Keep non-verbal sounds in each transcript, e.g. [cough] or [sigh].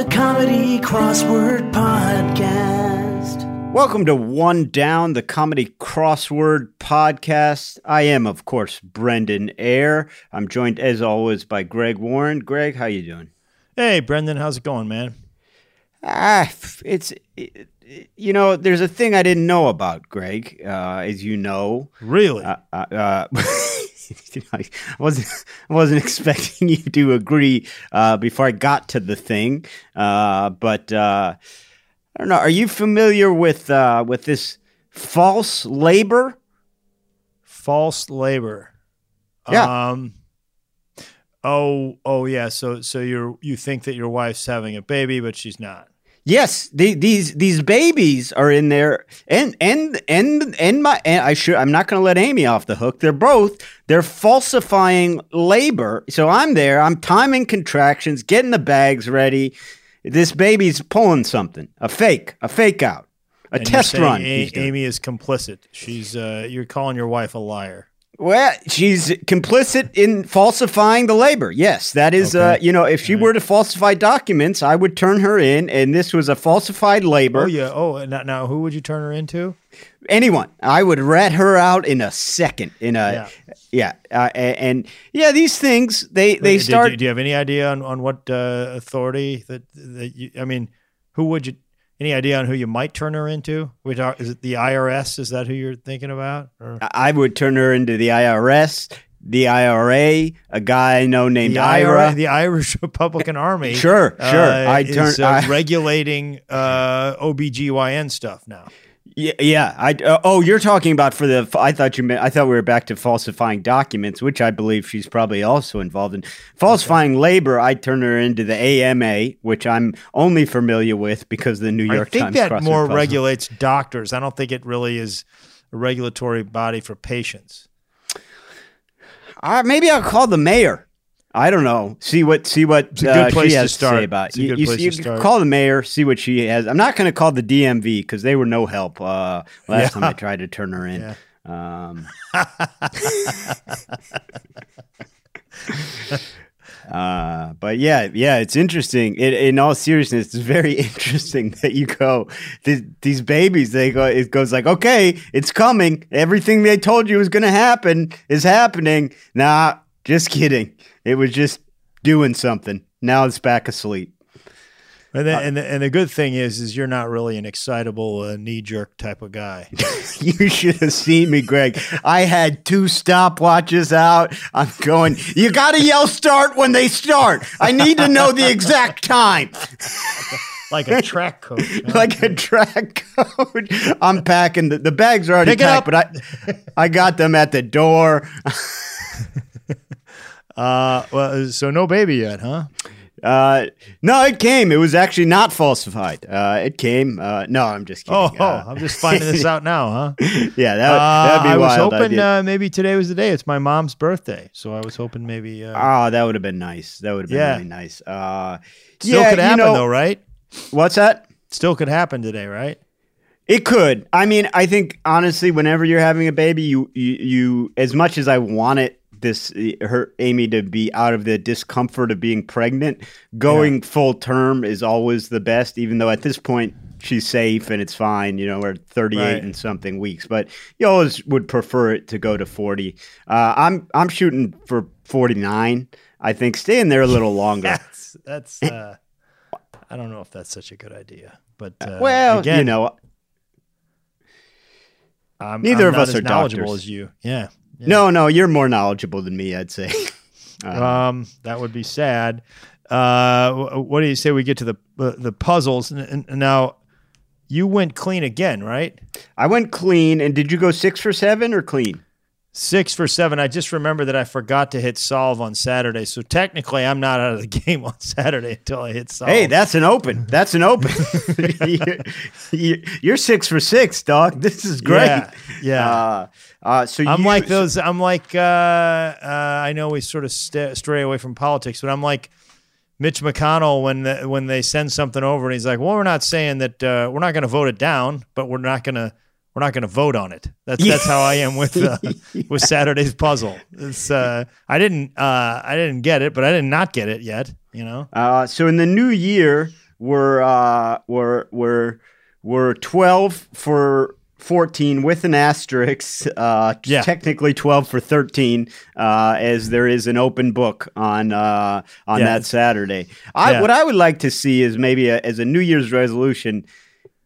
the Comedy Crossword Podcast. Welcome to One Down, the comedy crossword podcast. I am, of course, Brendan Eyre. I'm joined, as always, by Greg Warren. Greg, how you doing? Hey, Brendan, how's it going, man? Ah, it's it, you know, there's a thing I didn't know about Greg, uh, as you know. Really? Uh, uh, uh, [laughs] I wasn't I wasn't [laughs] expecting you to agree uh, before I got to the thing, uh, but uh, I don't know. Are you familiar with uh, with this false labor? False labor. Yeah. Um, oh, oh, yeah. So, so you're you think that your wife's having a baby, but she's not. Yes, the, these these babies are in there, and and and and my and I should I'm not going to let Amy off the hook. They're both they're falsifying labor. So I'm there. I'm timing contractions, getting the bags ready. This baby's pulling something, a fake, a fake out, a And test run. A- Amy is complicit. She's uh, you're calling your wife a liar. Well, she's complicit in falsifying the labor. Yes, that is, uh, you know, if she were to falsify documents, I would turn her in, and this was a falsified labor. Oh yeah. Oh, now, now who would you turn her into? anyone. I would rat her out in a second. In a yeah, Uh, a- and, yeah, these things they they start. Do, do you have any idea on on what uh, authority that that you? I mean, who would you? Any idea on who you might turn her into? Which are, is it the IRS? Is that who you're thinking about? Or? I would turn her into the IRS, the IRA, a guy I know named the Ira. IRA, the Irish [laughs] Republican Army. Sure, sure. uh, I turn- is, uh, I- regulating uh, OBGYN stuff now. Yeah, yeah. I uh, oh, you're talking about for the. I thought you meant. I thought we were back to falsifying documents, which I believe she's probably also involved in. Falsifying labor, I turn her into the AMA, which I'm only familiar with because the New York I think Times. that more puzzle. regulates doctors. I don't think it really is a regulatory body for patients. Uh, maybe I'll call the mayor. I don't know. See what see what It's a good uh, place she to has to, start. say about It's a you. you, you can call the mayor, see what she has. I'm not going to call the DMV because they were no help uh, last time I tried to turn her in. Yeah. Um, [laughs] uh, but yeah, yeah, it's interesting. It, in all seriousness, it's very [laughs] interesting that you go these, these babies. They go. It goes like, okay, it's coming. Everything they told you was going to happen is happening. Nah, just kidding. It was just doing something. Now it's back asleep. And the, and, the, and the good thing is, is you're not really an excitable, uh, knee jerk type of guy. [laughs] You should have seen me, Greg. I had two stopwatches out. I'm going, you got to yell start when they start. I need to know the exact time. [laughs] like a track coach. huh? [laughs] like a track coach. I'm packing the, the bags are already Pick packed, but I I got them at the door. Uh, well, so no baby yet, huh? Uh, no, it came. It was actually not falsified. Uh, it came. Uh, no, I'm just kidding. Oh, Uh, I'm just finding this out now, huh? [laughs] yeah, that, Uh, that'd be I was hoping uh, maybe today was the day. It's my mom's birthday, so I was hoping maybe. Uh, Oh, that would have been nice. That would have been Yeah. really nice. Uh, still yeah, could you happen know- though, right? What's that? Still could happen today, right? It could. I mean, I think honestly, whenever you're having a baby, you you, you as much as I want it this her Amy to be out of the discomfort of being pregnant, going full term is always the best. Even though at this point she's safe and it's fine, you know, we're 38 Right. and something weeks, but you always would prefer it to go to 40. Uh, I'm I'm shooting for 49. I think staying there a little [laughs] longer. That's that's. Uh, I don't know if that's such a good idea, but uh, well, again, you know, I'm, neither I'm of not us as are knowledgeable doctors. as you. Yeah. Yeah. no, no, you're more knowledgeable than me, I'd say. [laughs] [laughs] Uh, Um, that would be sad. Uh, what do you say we get to the uh, the puzzles? And, and now, you went clean again, right? I went clean, and did you go six for seven or clean? Six for seven. I just remember that I forgot to hit solve on Saturday, so technically I'm not out of the [laughs] game on Saturday until I hit solve. Hey, that's an open. That's an open. [laughs] [laughs] you're, you're six for six, dog. This is great. Yeah, yeah. Uh, uh, so I'm you, like those. I'm like. Uh, uh, I know we sort of st- stray away from politics, but I'm like Mitch McConnell when the, when they send something over and he's like, "Well, we're not saying that uh, we're not going to vote it down, but we're not going to we're not going to vote on it." That's that's how I am with uh, [laughs] with Saturday's puzzle. It's uh, I didn't uh, I didn't get it, but I did not get it yet. You know. Uh, so in the new year, were uh, were were were twelve for. 14 with an asterisk, uh, Yeah. technically 12 for 13, uh, as there is an open book on uh, on Yeah. that Saturday. I, Yeah. What I would like to see is maybe a, as a New Year's resolution,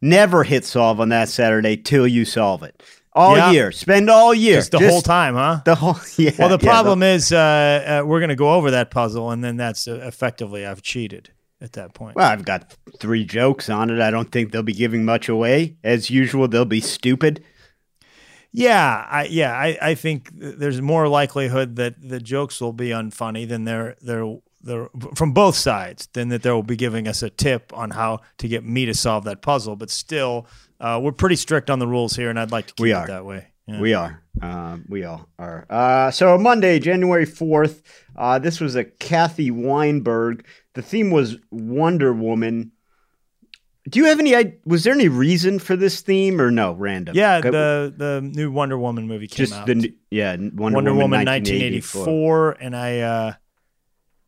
never hit solve on that Saturday till you solve it. All Yeah. year, spend all year, Just the whole time, huh? The whole [laughs] yeah. well, the yeah, problem is uh, uh, we're going to go over that puzzle, and then that's uh, effectively I've cheated at that point. Well, I've got three jokes on it. I don't think they'll be giving much away. As usual, they'll be stupid. Yeah, I yeah, I, I think there's more likelihood that the jokes will be unfunny than they're they're they're from both sides than that they'll be giving us a tip on how to get me to solve that puzzle. But still, uh, we're pretty strict on the rules here, and I'd like to keep We it that way. Yeah. We are. Um, we all are. Uh, so Monday, January fourth. Uh, this was a Kathy Wienberg. The theme was Wonder Woman. Do you have any? Was there any reason for this theme or no? Random. yeah, the the new Wonder Woman movie came just out. the yeah Wonder, Wonder, Woman, Woman 1984. 1984, and I uh,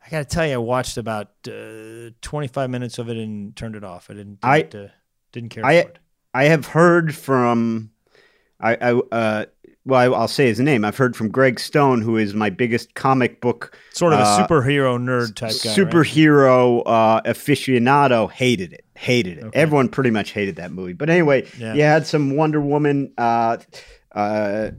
I got to tell you, I watched about uh, 25 minutes of it and turned it off. I didn't didn't, uh, didn't care I- for it. I have heard from, I, I uh, well, I, I'll say his name. I've heard from Greg Stone, who is my biggest comic book Sort of a uh, superhero nerd type guy. right? superhero uh, aficionado. Hated it. Hated it. Okay. Everyone pretty much hated that movie. But anyway, Yeah. you had some Wonder Woman uh, uh,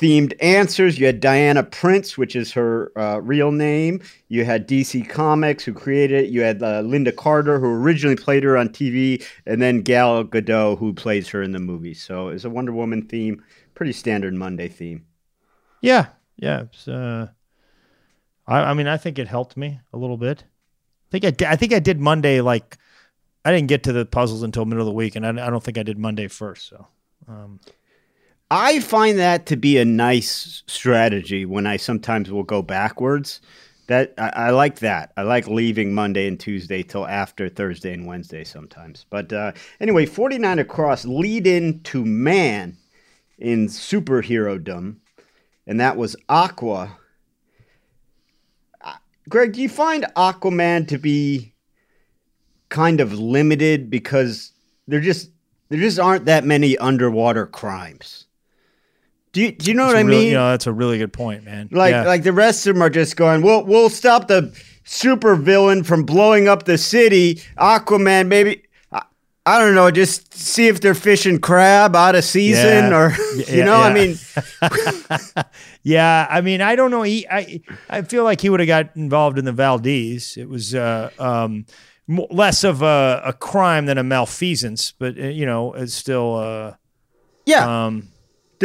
themed answers. You had Diana Prince, which is her uh, real name. You had DC Comics, who created it. You had uh, Lynda Carter, who originally played her on TV, and then Gal Gadot, who plays her in the movie. So it's a Wonder Woman theme. Pretty standard Monday theme. Yeah, yeah. Uh, I, I mean, I think it helped me a little bit. I think I, I think I did Monday like I didn't get to the puzzles until middle of the week, and I, I don't think I did Monday first. So um, I find that to be a nice strategy when I sometimes will go backwards. That I, I like that. I like leaving Monday and Tuesday till after Thursday and Wednesday sometimes. But uh, anyway, 49 across lead in to man in superhero-dom, and that was Aqua. Uh, Greg, do you find Aquaman to be kind of limited because there just there just aren't that many underwater crimes? Do you, do you know what I really- mean? you know, that's a really good point, man. Like Yeah. like the rest of them are just going, we'll we'll stop the super villain from blowing up the city. Aquaman, maybe I, I don't know, just see if they're fishing crab out of season Yeah. or [laughs] [laughs] you yeah, know, I mean [laughs] Yeah, I mean, I don't know. He, I, I feel like he would have got involved in the Valdez. It was uh, um, less of a, a crime than a malfeasance, but uh, you know, it's still. Uh, yeah. um,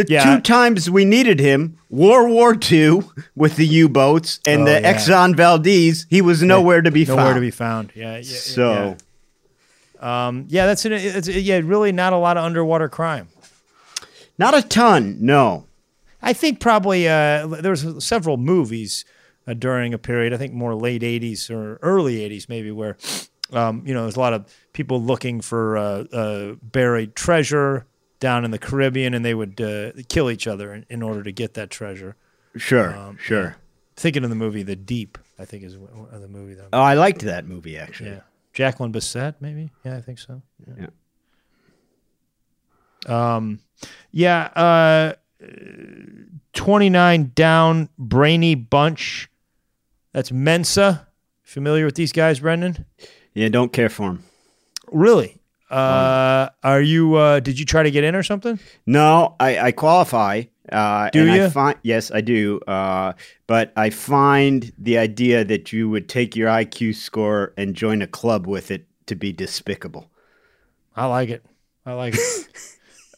the yeah. two times we needed him, World War II with the U boats and Oh, the yeah. Exxon Valdez, he was nowhere to be nowhere found. to be found. Yeah. yeah so yeah. Um, yeah, that's an, it's, yeah, really not a lot of underwater crime. not a ton, no. I think probably uh, there was several movies uh, during a period. I think more late '80s or early '80s, maybe where um, you know there's a lot of people looking for uh, uh, buried treasure down in the Caribbean, and they would uh, kill each other in, in order to get that treasure. Sure, Um, sure. Thinking of the movie The Deep, I think is the movie that. Oh, I liked that movie actually. Yeah, Jacqueline Bisset, maybe. Yeah, I think so. Yeah. Um, yeah. Uh, twenty nine down, brainy bunch. That's Mensa. Familiar with these guys, Brendan? Yeah, don't care for them. Really? Uh, are you? Uh, did you try to get in or something? No, I, I qualify. Uh, Do ya? I find yes, I do. Uh, but I find the idea that you would take your IQ score and join a club with it to be despicable. I like it. I like it. [laughs]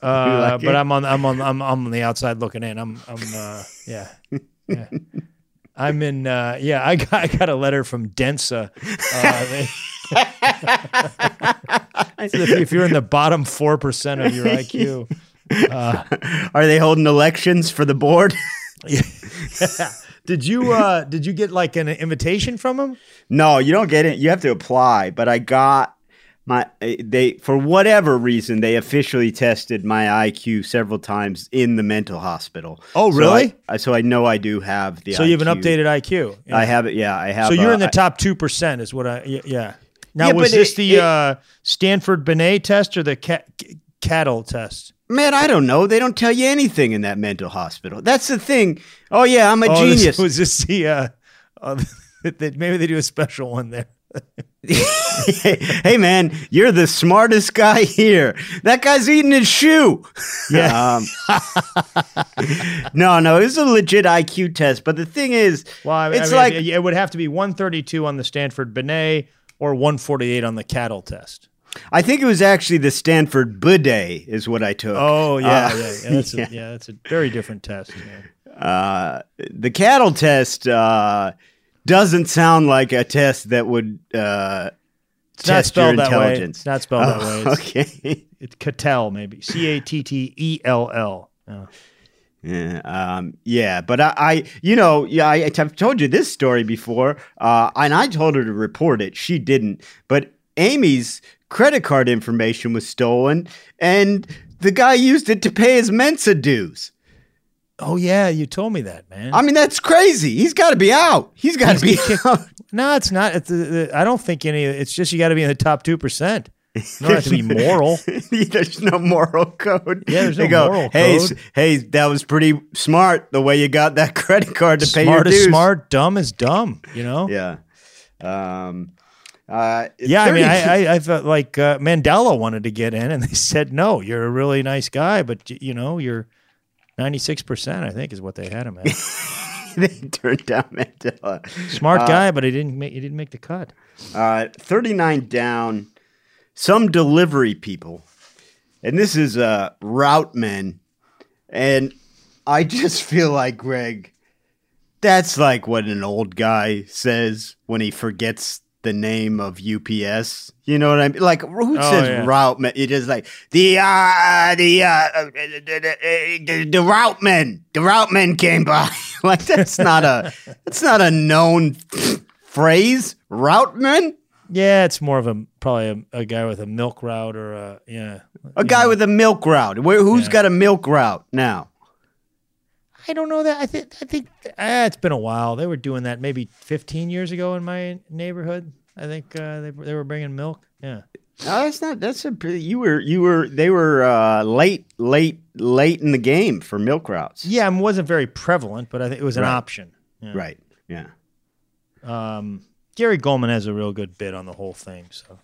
Uh, like but it? I'm on. I'm on. I'm, I'm on the outside looking in. I'm. I'm. Uh, yeah. Yeah. [laughs] I'm in. Uh, yeah. I got. I got a letter from Densa. Uh, they, [laughs] So if, you're in the bottom four percent of your IQ, [laughs] [laughs] Are they holding elections for the board? [laughs] did you uh, did you get like an invitation from them? no, you don't get it. You have to apply. But I got my they for whatever reason they officially tested my IQ several times in the mental hospital. Oh, So really? I, so I know I do have the. So you have an updated IQ. Yeah. I have it. Yeah, I have. so you're uh, in the top two percent, is what I. Yeah. Now, Yeah, was this it- the it- uh, Stanford Binet test or the cat, cattle test? Man, I don't know. They don't tell you anything in that mental hospital. That's the thing. Oh yeah, I'm a Oh, [laughs] this- genius. was this the? Uh, uh, [laughs] that maybe they do a special one there. [laughs] hey man, you're the smartest guy here. That guy's eating his shoe. Yeah. Um, no, no, it's a legit IQ test. But the thing is, Well, I, it's I mean, like it, it would have to be 132 on the Stanford Binet or 148 on the cattle test. I think it was actually the Stanford Bidet is what I took. Oh yeah, Uh, yeah, [laughs] yeah. That's yeah. A, yeah, that's a very different test. yeah. Uh, the cattle test uh, doesn't sound like a test that would uh, It's not test your spelled that way. intelligence. It's not spelled that way. Oh, [laughs] It's, okay. it's Cattel maybe. C A T T E L L. Yeah. Um, yeah, but I, I, you know, yeah, I, I've told you this story before, uh, and I told her to report it. She didn't, but Amy's credit card information was stolen, and the guy used it to pay his Mensa dues. Oh yeah, you told me that, man. I mean, that's crazy. He's got to be out. He's got to be out. [laughs] no, it's not. It's, uh, I don't think any. It's just you got to be in the top two percent. Don't have to be moral. [laughs] there's no moral code. Yeah, there's They no go, moral hey, code." hey, that was pretty smart the way you got that [laughs] credit card to pay your dues. Smart is smart. Dumb is dumb. You know. Yeah. Um, uh, Yeah, I mean, I, I, I felt like uh, Mandela wanted to get in, and they [laughs] said no. You're a really nice guy, but y- you know, you're ninety six percent. I think is what they had him at. they turned down Mandela. Smart guy, but he didn't make he didn't make the cut. Uh, 39 down. Some delivery people, and this is uh, route men, and I [laughs] just feel like Greg. That's like what an old guy says when he forgets the name of UPS. You know what I mean? Like who Oh, says yeah. route man? It is like the uh, the, uh, the, the, the, the route men. The route men came by. [laughs] like that's not a that's not a known [laughs] phrase. Route men. Yeah, it's more of a probably a, a guy with a milk route or a yeah. A guy with a milk route. Where, who's Yeah. got a milk route now? I don't know that. I think I think ah, it's been a while. They were doing that maybe 15 years ago in my neighborhood. I think uh, they they were bringing milk. Yeah. No, that's not. That's a. You were. You were. They were uh, late, late, late in the game for milk routes. Yeah, it wasn't very prevalent, but I think it was an Right. option. Yeah. Right. Yeah. Um, Gary Goldman has a real good bit on the whole thing. So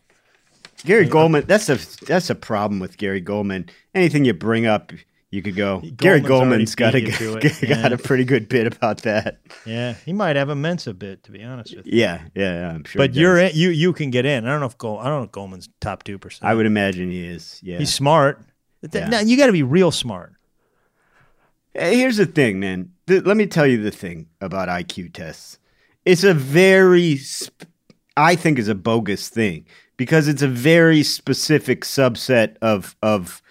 Gary Goldman. That's a. That's a problem with Gary Goldman. Anything you bring up, you could go. Gary Goldman's Goldman's got a already beat you to it, got yeah. a pretty good bit about that. yeah, he might have a Mensa bit to be honest with you. Yeah. Yeah. yeah I'm sure. But you're in, you you can get in. I don't know if Gold, I don't know if Goldman's top two percent. I would imagine he is. Yeah. He's smart. Yeah. Now you got to be real smart. Hey, Here's the thing, man. Th- let me tell you the thing about IQ tests. It's a very, I think, is a bogus thing because it's a very specific subset of of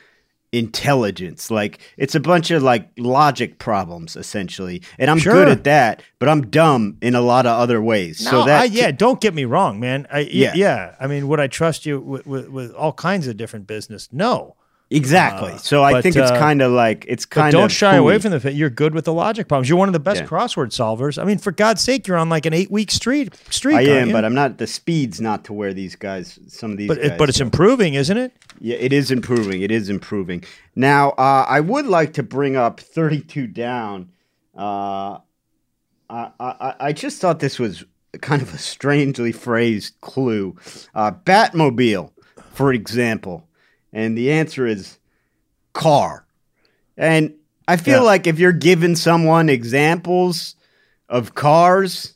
intelligence. Like it's a bunch of like logic problems essentially, and I'm Sure. good at that, but I'm dumb in a lot of other ways. No, so that I, yeah, don't get me wrong, man. I, Yeah. yeah, yeah. I mean, would I trust you with, with, with all kinds of different business? No. Exactly. Uh, so I but, think it's uh, kind of like it's kind don't of shy away from the fact you're good with the logic problems. You're one of the best Yeah. crossword solvers. I mean, for God's sake, you're on like an eight week street streak. I am, but I'm not. The speed's not to where these guys. Some of these, but it, but it's improving, isn't it? Yeah, it is improving. It is improving. Now, uh, I would like to bring up 32 down. Uh, I, I, I just thought this was kind of a strangely phrased clue. Uh, Batmobile, for example. And the answer is car. And I feel Yeah. like if you're giving someone examples of cars,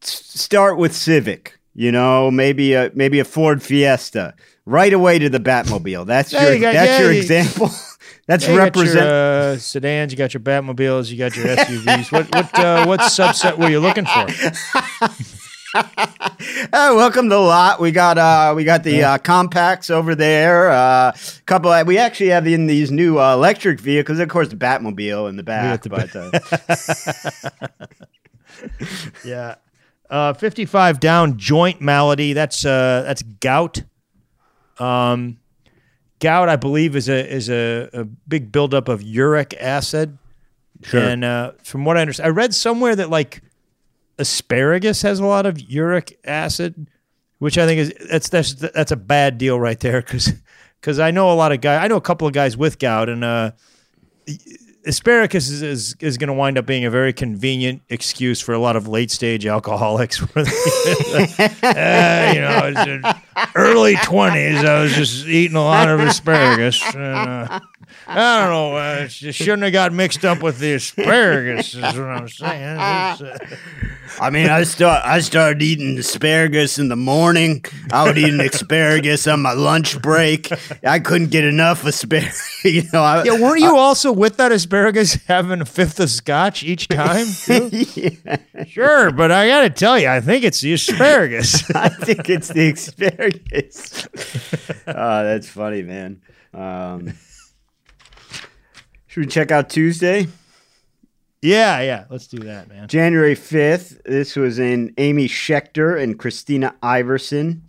start with Civic. You know, maybe a maybe a Ford Fiesta. Right away to the Batmobile. That's Yeah, your you got- that's yeah, your you- example. [laughs] that's Yeah, you got represent. your uh, sedans, you got your Batmobiles, you got your SUVs. what what uh, what subset were you looking for? [laughs] [laughs] Welcome to the lot. We got uh we got the uh, compacts over there. Uh couple of, we actually have in these new uh, electric vehicles, of course the Batmobile in the back, the but uh, [laughs] [laughs] Yeah. Uh, 55 down joint malady. That's uh, that's gout. Um, gout, I believe, is a is a, a big buildup of uric acid. Sure. And uh, from what I understand, I read somewhere that like asparagus has a lot of uric acid, which I think is that's that's that's a bad deal right there because because I know a lot of guys. I know a couple of guys with gout, and uh, asparagus is is, is going to wind up being a very convenient excuse for a lot of late stage alcoholics. [laughs] uh, you know, early twenties. I was just eating a lot of asparagus. And, uh, I don't know. Uh, it shouldn't have got mixed up with the asparagus. Is what I'm saying. Uh, I mean, I start I started eating asparagus in the morning. I would eat an asparagus on my lunch break. I couldn't get enough asparagus. [laughs] you know, I, yeah, weren't you also with that asparagus [laughs] having a fifth of scotch each time? [laughs] too? Sure, but I got to tell you, I think it's the asparagus. I think it's the asparagus. oh, that's funny, man. Um, should we check out Tuesday? yeah, yeah. Let's do that, man. January 5th. This was in Amy Schechter and Christina Iverson.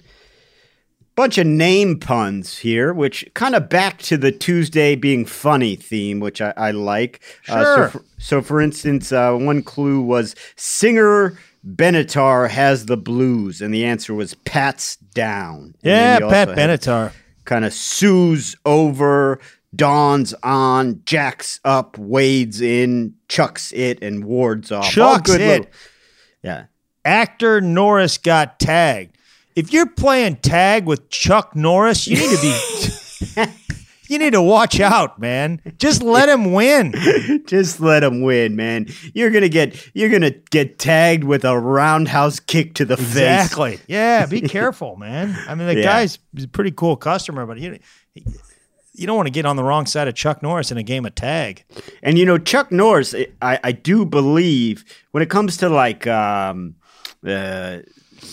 Bunch of name puns here, which kind of back to the Tuesday being funny theme, which I, I like. Uh, so, Sure. for, so, for instance, uh, one clue was singer Benatar has the blues, and the answer was Pat's down. And Yeah, Pat Benatar. kind of Sue's over, Dawn's on, Jack's up, Wade's in, Chuck's it, and Ward's off. Chuck's it. little- yeah. Actor Norris got tagged. If you're playing tag with Chuck Norris, you need to be. [laughs] you need to watch out, man. Just let him win. [laughs] Just let him win, man. You're gonna get you're gonna get tagged with a roundhouse kick to the face. Exactly. Yeah, be careful, man. I mean, the [laughs] Yeah. guy's a pretty cool customer, but you you don't want to get on the wrong side of Chuck Norris in a game of tag. And you know, Chuck Norris, I, I do believe when it comes to like um, uh,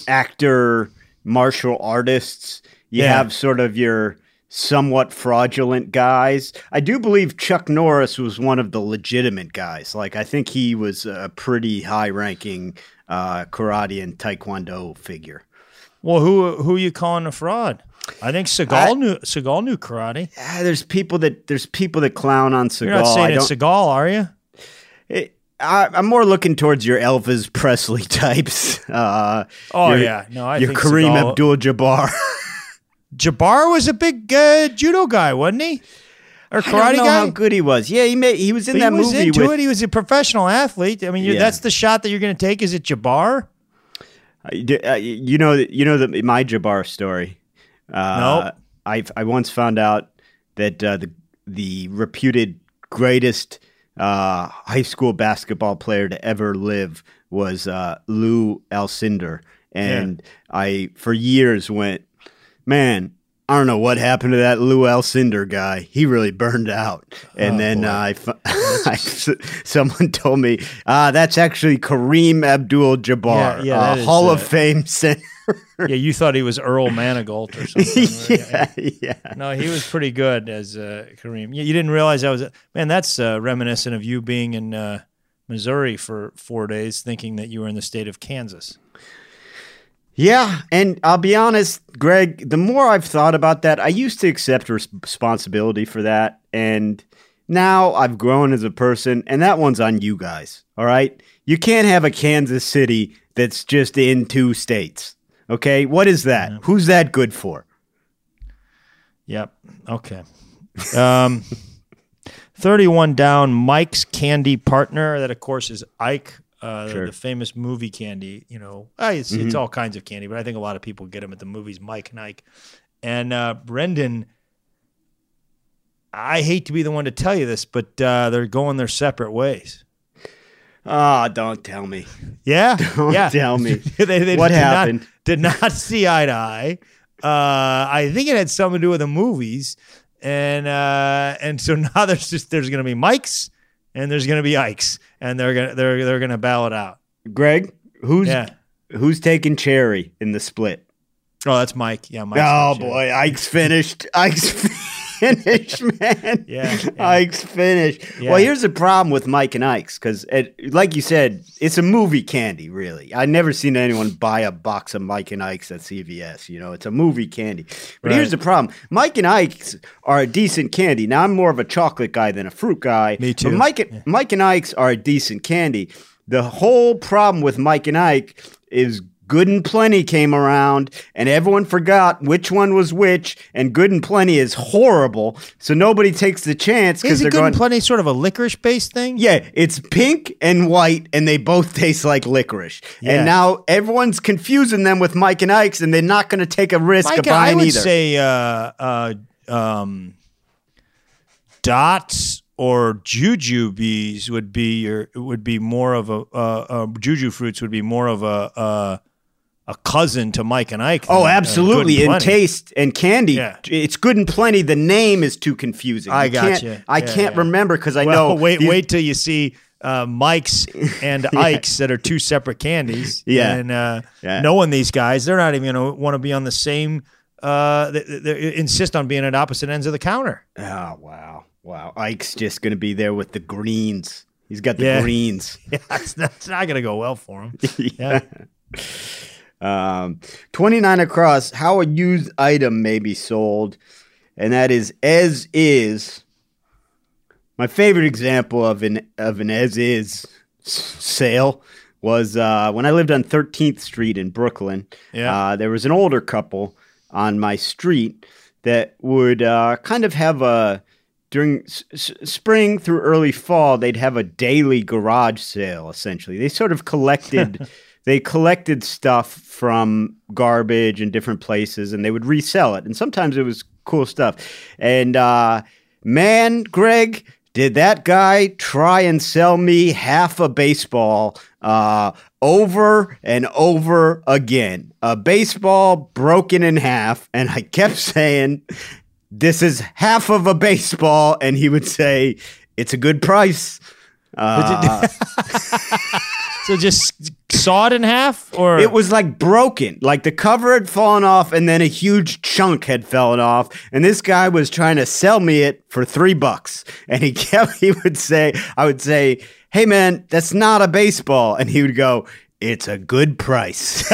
actor, martial artists, you Yeah. have sort of your somewhat fraudulent guys. I do believe Chuck Norris was one of the legitimate guys. Like, I think he was a pretty high ranking uh, karate and taekwondo figure. Well, who who you calling a fraud? I think Seagal I- knew Seagal knew karate. Ah, there's people that there's people that clown on Seagal. You're not saying it's Seagal, are you? It, I, I'm more looking towards your Elvis Presley [laughs] types. Uh, Oh your- yeah, no, I your think Kareem Seagal- Abdul-Jabbar. [laughs] Jabbar was a big uh, judo guy, wasn't he? Or I don't karate know guy? how good he was. Yeah, he made. He was in But that he was movie into with. it. He was a professional athlete. I mean, you Yeah. that's the shot that you're going to take. Is it Jabbar? Uh, you know, you know the my Jabbar story. Uh, Nope. I I once found out that uh, the the reputed greatest uh, high school basketball player to ever live was uh, Lew Alcindor, and I for years went, man. I don't know what happened to that Lew Alcindor guy. He really burned out. And Oh, then uh, I, [laughs] I, someone told me, ah, that's actually Kareem Abdul-Jabbar, Yeah, yeah, uh, that is, Hall of uh, Fame center. yeah, you thought he was Earl Manigault or [laughs] something. right? yeah, yeah. No, he was pretty good as uh, Kareem. You, you didn't realize I was man. That's uh, reminiscent of you being in uh, Missouri for four days, thinking that you were in the state of Kansas. Yeah, and I'll be honest, Greg, the more I've thought about that, I used to accept res- responsibility for that. And now I've grown as a person, and that one's on you guys. All right? You can't have a Kansas City that's just in two states. Okay? What is that? Who's that good for? Yep. Okay. Um, [laughs] 31 down, Mike's candy partner. That, of course, is Ike, uh, Sure. the famous movie candy. You know, it's, it's all kinds of candy, but I think a lot of people get them at the movies, Mike and Ike. And uh, Brendan, I hate to be the one to tell you this, but uh, they're going their separate ways. Ah, don't tell me. Yeah. [laughs] Don't yeah. tell me. [laughs] they, they What did not- happened? did not [laughs] see eye to eye. Uh, I think it had something to do with the movies, and uh, and so now there's just there's going to be Mike's and there's going to be Ike's, and they're gonna they're they're gonna battle it out. Greg, who's Yeah. who's taking Cherry in the split? Oh, that's Mike. Yeah, Mike's oh boy, Ike's finished. Ike's finished, [laughs] man. Yeah, yeah. Ike's finished. Yeah. Well, here's the problem with Mike and Ike's because, like you said, it's a movie candy. Really, I've never seen anyone buy a box of Mike and Ike's at CVS. You know, it's a movie candy. But here's the problem: Mike and Ike's are a decent candy. Now, I'm more of a chocolate guy than a fruit guy. Me too. But Mike, and Mike and Ike's are a decent candy. The whole problem with Mike and Ike is Good and Plenty came around, and everyone forgot which one was which. And Good and Plenty is horrible, so nobody takes the chance because Is they're it good going. and plenty sort of a licorice based thing? yeah, it's pink and white, and they both [laughs] taste like licorice. Yeah. And now everyone's confusing them with Mike and Ike's, and they're not going to take a risk Mike, of I buying would either. say uh, uh, um, dots or jujubes would be your would be more of a uh, uh, juju fruits would be more of a uh, a cousin to Mike and Ike. Oh, uh, absolutely. In and taste and candy, Yeah. it's good and plenty. The name is too confusing. I You can't- gotcha. I Yeah, can't yeah. remember because I Well, know. wait, these- wait till you see uh, Mike's [laughs] and Ike's that are two separate candies. Yeah. and uh, knowing these guys, they're not even going to want to be on the same. Uh, they, they- insist on being at opposite ends of the counter. Oh wow, wow! Ike's just going to be there with the greens. He's got the greens. [laughs] Yeah, it's not, it's not going to go well for him. [laughs] yeah. Um, 29 across, how a used item may be sold, and that is as is. My favorite example of an of an as is sale was uh, when I lived on 13th Street in Brooklyn. Yeah. Uh, there was an older couple on my street that would uh, kind of have a during s- spring through early fall they'd have a daily garage sale essentially they sort of collected [laughs] they collected stuff from garbage in different places and they would resell it. And sometimes it was cool stuff. And uh, man greg did that guy try and sell me half a baseball uh, over and over again. A baseball broken in half. And i kept saying this is half of a baseball, and he would say, it's a good price. Uh, [laughs] So just saw it in half, or it was like broken, like the cover had fallen off, and then a huge chunk had fallen off. And this guy was trying to sell me it for three bucks. And he [laughs] kept, he would say, I would say, hey man, that's not a baseball. And he would go, it's a good price. [laughs]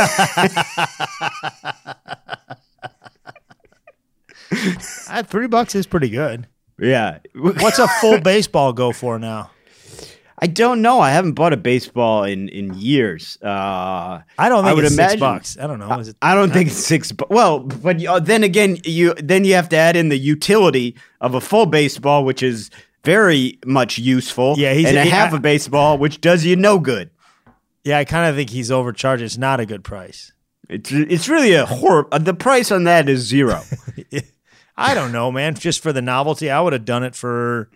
three bucks is pretty good. yeah. What's a full [laughs] baseball go for now? I don't know. I haven't bought a baseball in, in years. Uh, I don't think I would it's imagine, six bucks. I don't know. Is it? I don't think it's six. Bu- well, but uh, then again, you then you have to add in the utility of a full baseball, which is very much useful. Yeah, he's- and a he- half I- a baseball, which does you no good. Yeah, I kind of think he's overcharged. It's not a good price. It's it's really a horror. uh, The price on that is zero. [laughs] I don't know, man. Just for the novelty, I would have done it for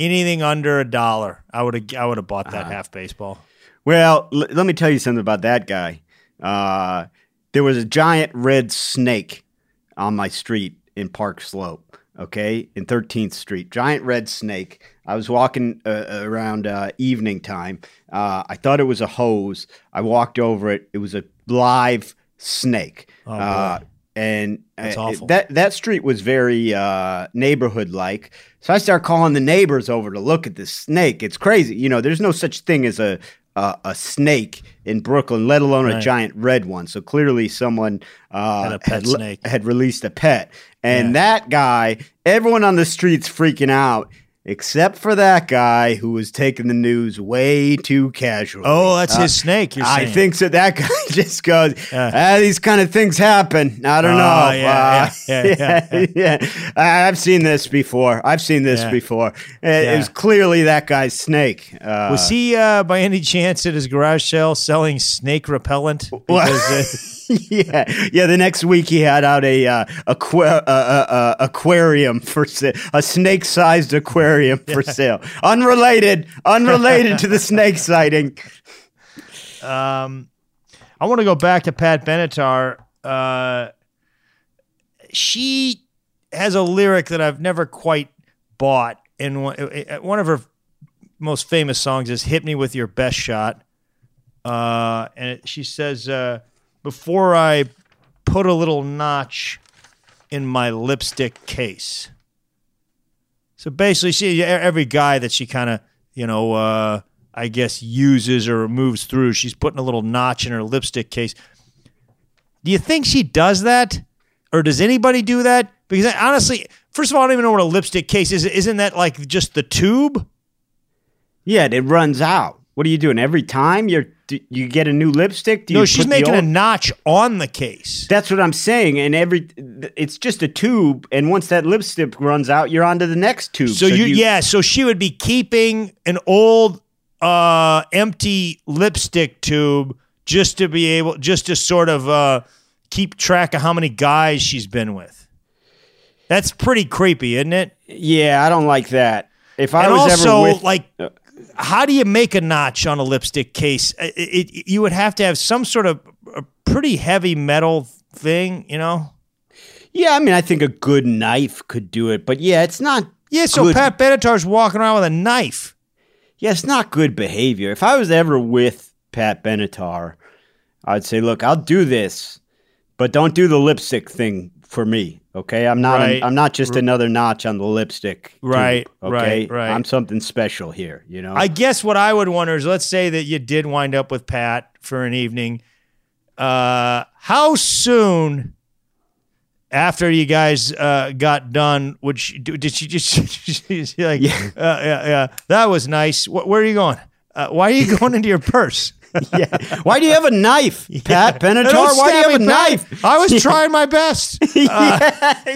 anything under a dollar. I would have. I would have bought that half baseball. well, l- let me tell you something about that guy. Uh, there was a giant red snake on my street in Park Slope. Okay, in 13th Street, giant red snake. I was walking uh, around uh, evening time. Uh, I thought it was a hose. I walked over it. It was a live snake. Oh, uh. And That's uh, that that street was very uh, neighborhood like. So I start calling the neighbors over to look at this snake. It's crazy. You know, there's no such thing as a a, a snake in Brooklyn, let alone a giant red one. So clearly, someone uh, Had a pet le- snake. had released a pet, and Yeah. that guy, everyone on the streets freaking out. Except for that guy who was taking the news way too casually. Oh, that's Uh, his snake. You're I saying. think so. That [laughs] guy just goes, Yeah. ah, these kind of things happen. I don't Oh, know. yeah, Uh, [laughs] yeah, yeah, yeah. [laughs] yeah. I- I've seen this before. I've seen this before. It, was clearly that guy's snake. Uh, Was he uh, by any chance at his garage sale selling snake repellent? Because, uh, [laughs] yeah, yeah. The next week he had out a uh, aqua- uh, uh, uh, aquarium for sale, a snake-sized aquarium for sale. Unrelated, unrelated to the [laughs] snake sighting. um, I want to go back to Pat Benatar. Uh, she has a lyric that I've never quite bought. And one, uh, one of her most famous songs is "Hit Me with Your Best Shot," uh, and it, she says, uh, "Before I put a little notch in my lipstick case." So basically, she every guy that she kind of you know uh, I guess uses or moves through, she's putting a little notch in her lipstick case. Do you think she does that, or does anybody do that? Because I- honestly, first of all, I don't even know what a lipstick case is. Isn't that like just the tube? Yeah, it runs out. What are you doing every time? You're do you get a new lipstick? Do no, she's making a notch on the case. That's what I'm saying. And every it's just a tube, and once that lipstick runs out, you're on to the next tube. So, you, yeah, so she would be keeping an old uh empty lipstick tube just to be able just to sort of uh keep track of how many guys she's been with. That's pretty creepy, isn't it? yeah, I don't like that. If I and was also ever with, like how do you make a notch on a lipstick case? It, it, you would have to have some sort of a pretty heavy metal thing, you know? yeah, I mean, I think a good knife could do it, but yeah, it's not. Yeah, so good. Pat Benatar's walking around with a knife. Yeah, it's not good behavior. If I was ever with Pat Benatar, I'd say, look, I'll do this, but don't do the lipstick thing for me. Okay, I'm not. Right. A, I'm not just another notch on the lipstick. tube, Right, okay, right, right. I'm something special here. You know. I guess what I would wonder is let's say that you did wind up with Pat for an evening. Uh, how soon after you guys uh, got done would she do, [laughs] did she just like Yeah. Uh, yeah yeah that was nice Wh- where are you going uh, why are you [laughs] going into your purse [laughs] yeah. Why do you have a knife, [laughs] Pat Benatar? Why do you have a Pat. knife? I was [laughs] trying my best Yeah.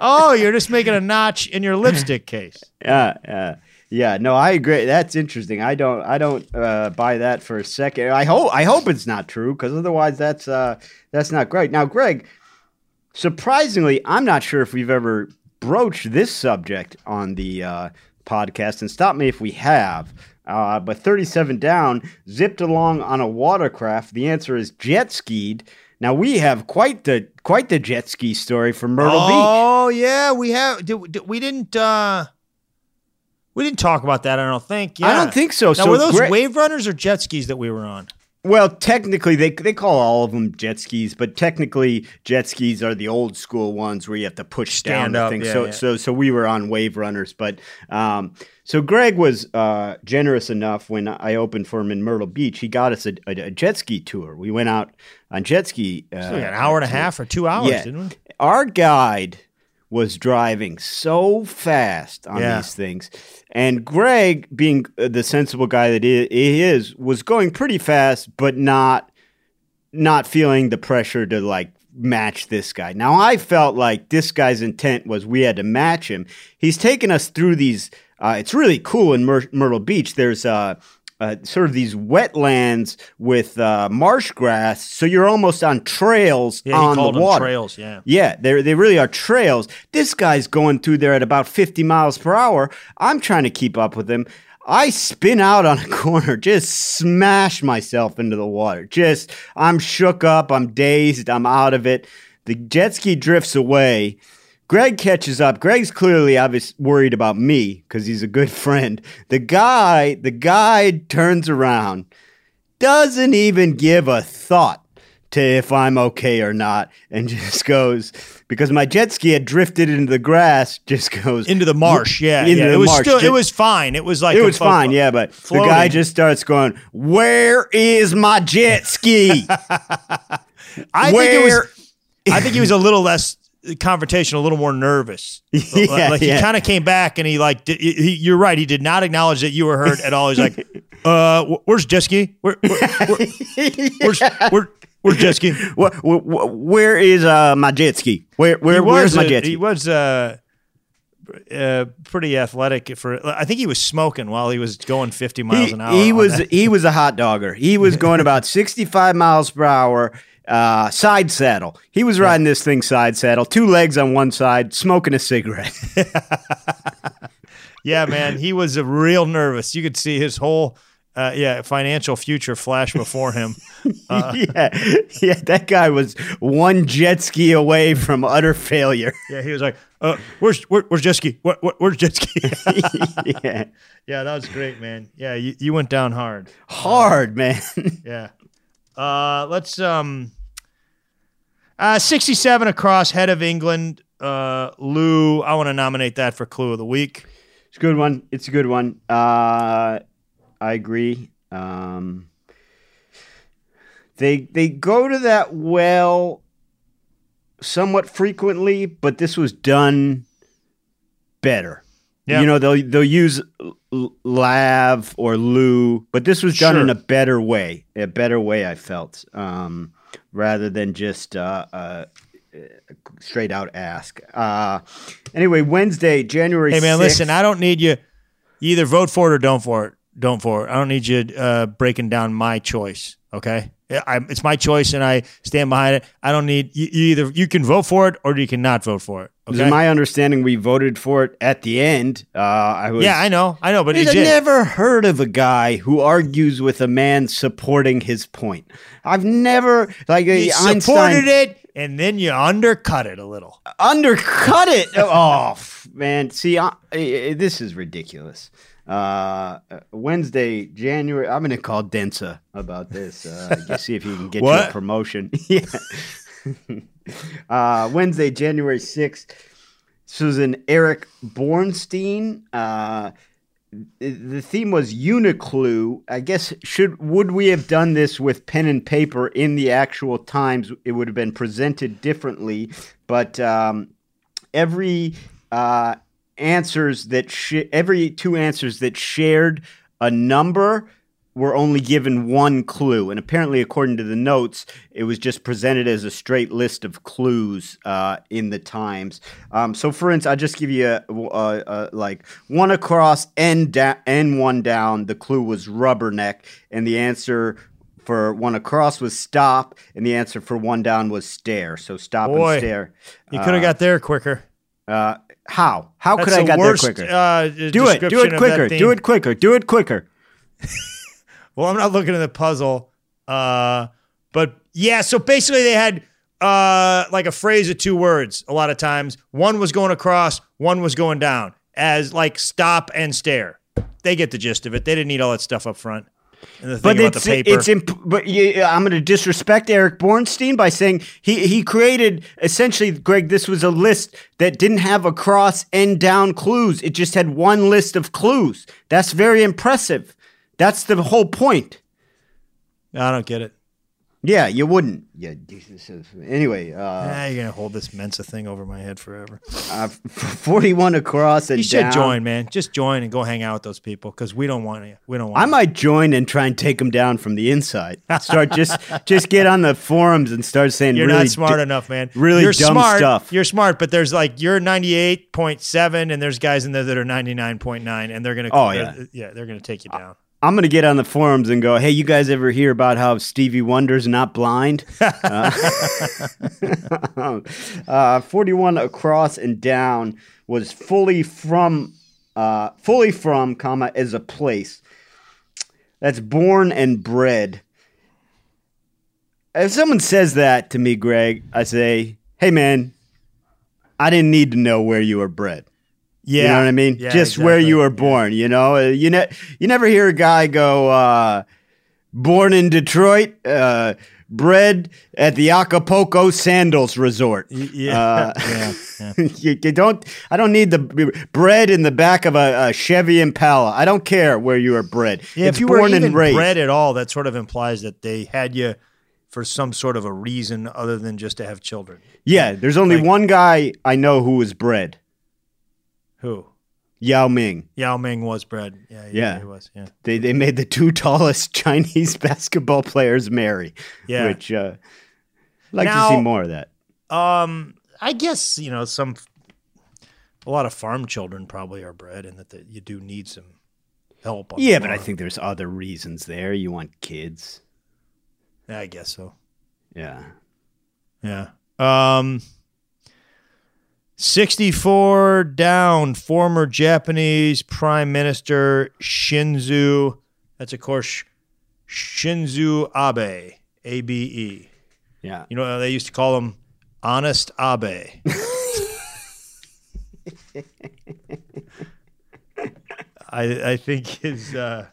oh you're just making a notch in your lipstick case Yeah, yeah, yeah. No, I agree. That's interesting. I don't, I don't uh, buy that for a second. I hope, I hope it's not true because otherwise, that's uh, that's not great. Now, Greg, surprisingly, I'm not sure if we've ever broached this subject on the uh, podcast, and stop me if we have. Uh, but 37 down, zipped along on a watercraft. The answer is jet skied. Now we have quite the quite the jet ski story from Myrtle Beach. Oh yeah, we have. Did, did- we didn't. uh We didn't talk about that. I don't think. Yeah. I don't think so. Now, so were those wave runners or jet skis that we were on? Well, technically, they they call all of them jet skis, but technically, jet skis are the old school ones where you have to push down Stand the up, thing. yeah, so yeah. so so we were on wave runners, but um, so Greg was uh, generous enough when I opened for him in Myrtle Beach. He got us a, a, a jet ski tour. We went out on jet ski. Uh, Like an hour and a half or two hours, yeah. didn't we? Our guide was driving so fast on Yeah. these things. And Greg, being uh, the sensible guy that he is, was going pretty fast, but not not feeling the pressure to like match this guy. Now I felt like this guy's intent was we had to match him. He's taken us through these. Uh, it's really cool in Myr- Myrtle Beach. There's uh, uh, sort of these wetlands with uh, marsh grass, so you're almost on trails Yeah, on the them water. trails. Yeah. Yeah, they they really are trails. This guy's going through there at about 50 miles per hour. I'm trying to keep up with him. I spin out on a [laughs] corner, just smash myself into the water. Just, I'm shook up, I'm dazed, I'm out of it. The jet ski drifts away. Greg catches up. Greg's clearly obvious worried about me because he's a good [laughs] friend. The guy, the guide turns around, doesn't even give a thought to if I'm okay or not, and [laughs] just goes because my jet ski had drifted into the grass. [laughs] Just goes Into the marsh. Yeah. Into yeah. the It was marsh. still. It was fine. It was like It was fine, yeah, but the guy just starts going, "Where is my jet ski? I think it was. I think he was a little less confrontational, a little more nervous. [laughs] Yeah, like, like yeah. he kind of came back and he like. Did, he, you're right. He did not acknowledge that you were hurt at all. He's like, [laughs] "Uh, where's jet ski? Where, where, where, [laughs] where's where, where's jet ski?" Wh- wh- wh- where is uh, my jet ski? Where where He where's was my jet He was uh, uh, pretty athletic for. I think he was smoking while he was going 50 miles He, an hour. he was that. he was a hot dogger. He was going about 65 miles per hour. Uh, side saddle. He was riding this thing side saddle, two legs on one side, smoking a cigarette. [laughs] Yeah, man, he was uh, real nervous. You could see his whole. Uh, yeah, financial future flash before him. [laughs] yeah, yeah, that guy was one jet ski away from utter failure. [laughs] Yeah, he was like, uh, "Where's where, where's jet ski? Where, where, where's jet ski?" yeah, yeah, that was great, man. Yeah, you, you went down hard. hard man. Yeah. Uh, let's um. Uh, sixty-seven across, head of England. Uh, Loo, I want to nominate that for clue of the week. It's a good one. It's a good one. Uh, I agree. Um, they they go to that well somewhat frequently, but this was done better. Yeah. You know, they'll they'll use lav or loo, but this was done Sure. in a better way. A better way, I felt, um, rather than just uh, uh, straight out ask. Uh, anyway, Wednesday, January. Hey man, 6th, listen, I don't need you. You either vote for it or don't for it. Don't for it. I don't need you uh, breaking down my choice. Okay, I, it's my choice, and I stand behind it. I don't need you, you either. You can vote for it or you cannot vote for it. Okay. was my understanding we voted for it at the end. Uh, I was. yeah, I know, I know, but I've never heard of a guy who argues with a man supporting his point. I've never like you Einstein supported it, and then you undercut it a little. undercut it. oh [laughs] man, see, I, I- this is ridiculous. Uh, Wednesday, January. I'm gonna call Densa about this. Uh, [laughs] see if he can get you a promotion. [laughs] yeah. uh, Wednesday, January sixth. Susan Eric Bornstein. Uh, the theme was Uniclue. I guess should would we have done this with pen and paper in the actual times? It would have been presented differently, but um, every uh, answers that sh- every two answers that shared a number were only given one clue, and apparently, according to the notes, it was just presented as a straight list of clues uh, in the Times. Um, so, for instance, I'll just give you a, a, a, like one across and da- and one down. The clue was rubberneck, and the answer for one across was stop, and the answer for one down was stare. So, stop Boy. and stare. You could have got there quicker. Uh, how? How That's could I the got worst, there quicker? Uh, do it. Do it quicker. Do it quicker. Do it quicker. Well, I'm not looking at the puzzle. Uh, but yeah, so basically they had uh, like a phrase of two words a lot of times. One was going across, one was going down as like stop and stare. They get the gist of it. They didn't need all that stuff up front. The But it's the paper. it's imp- but yeah, I'm going to disrespect Eric Bornstein by saying he he created essentially Greg this was a list that didn't have across and down clues. It just had one list of clues. That's very impressive. That's the whole point. I don't get it. Yeah, you wouldn't. Yeah. Anyway, uh, Ah, you're gonna hold this Mensa thing over my head forever. uh, [laughs] 41 across and You should down. join, man. Just join and go hang out with those people because we don't want you. We don't want. I you. might join and try and take them down from the inside. Start just [laughs] just get on the forums and start saying You're really not smart enough, man. really you're dumb smart. stuff. You're smart, but there's like you're 98.7, and there's guys in there that are 99.9, and they're gonna. Oh, yeah. uh, yeah, they're gonna take you down. I'm gonna get on the forums and go, "Hey, you guys ever hear about how Stevie Wonder's not blind?" [laughs] uh, [laughs] uh, 41 across and down was fully from, uh, fully from, comma as a place. That's born and bred. If someone says that to me, Greg, I say, "Hey, man, I didn't need to know where you were bred." Yeah, You know what I mean? Yeah, Just where you were born. You know, Uh, you ne- you never hear a guy go, uh, "Born in Detroit, uh, bred at the Acapulco Sandals Resort." Yeah, Uh, [laughs] yeah, [laughs] yeah. you, you don't. I don't need the b- bred in the back of a, a Chevy Impala. I don't care where you were bred. Yeah, it's if you were born even and raised. bred at all, that sort of implies that they had you for some sort of a reason other than just to have children. yeah, there's only Like- one guy I know who was bred. Who? Yao Ming. Yao Ming was bred. Yeah, yeah, Yeah. he was. Yeah, They they made the two [laughs] tallest Chinese [laughs] basketball players marry. Yeah. which uh, I'd like Now- to see more of that. Um, I guess you know some. A lot of farm children probably are bred, and that the, you do need some help. On Yeah, but I think there's other reasons there. You want kids. Yeah, I guess so. Yeah. Yeah. Um. 64 down, former Japanese Prime Minister Shinzo. That's, of course, Shinzo Abe, A B E. Yeah. You know, they used to call him Honest Abe. [laughs] I, I think his, uh,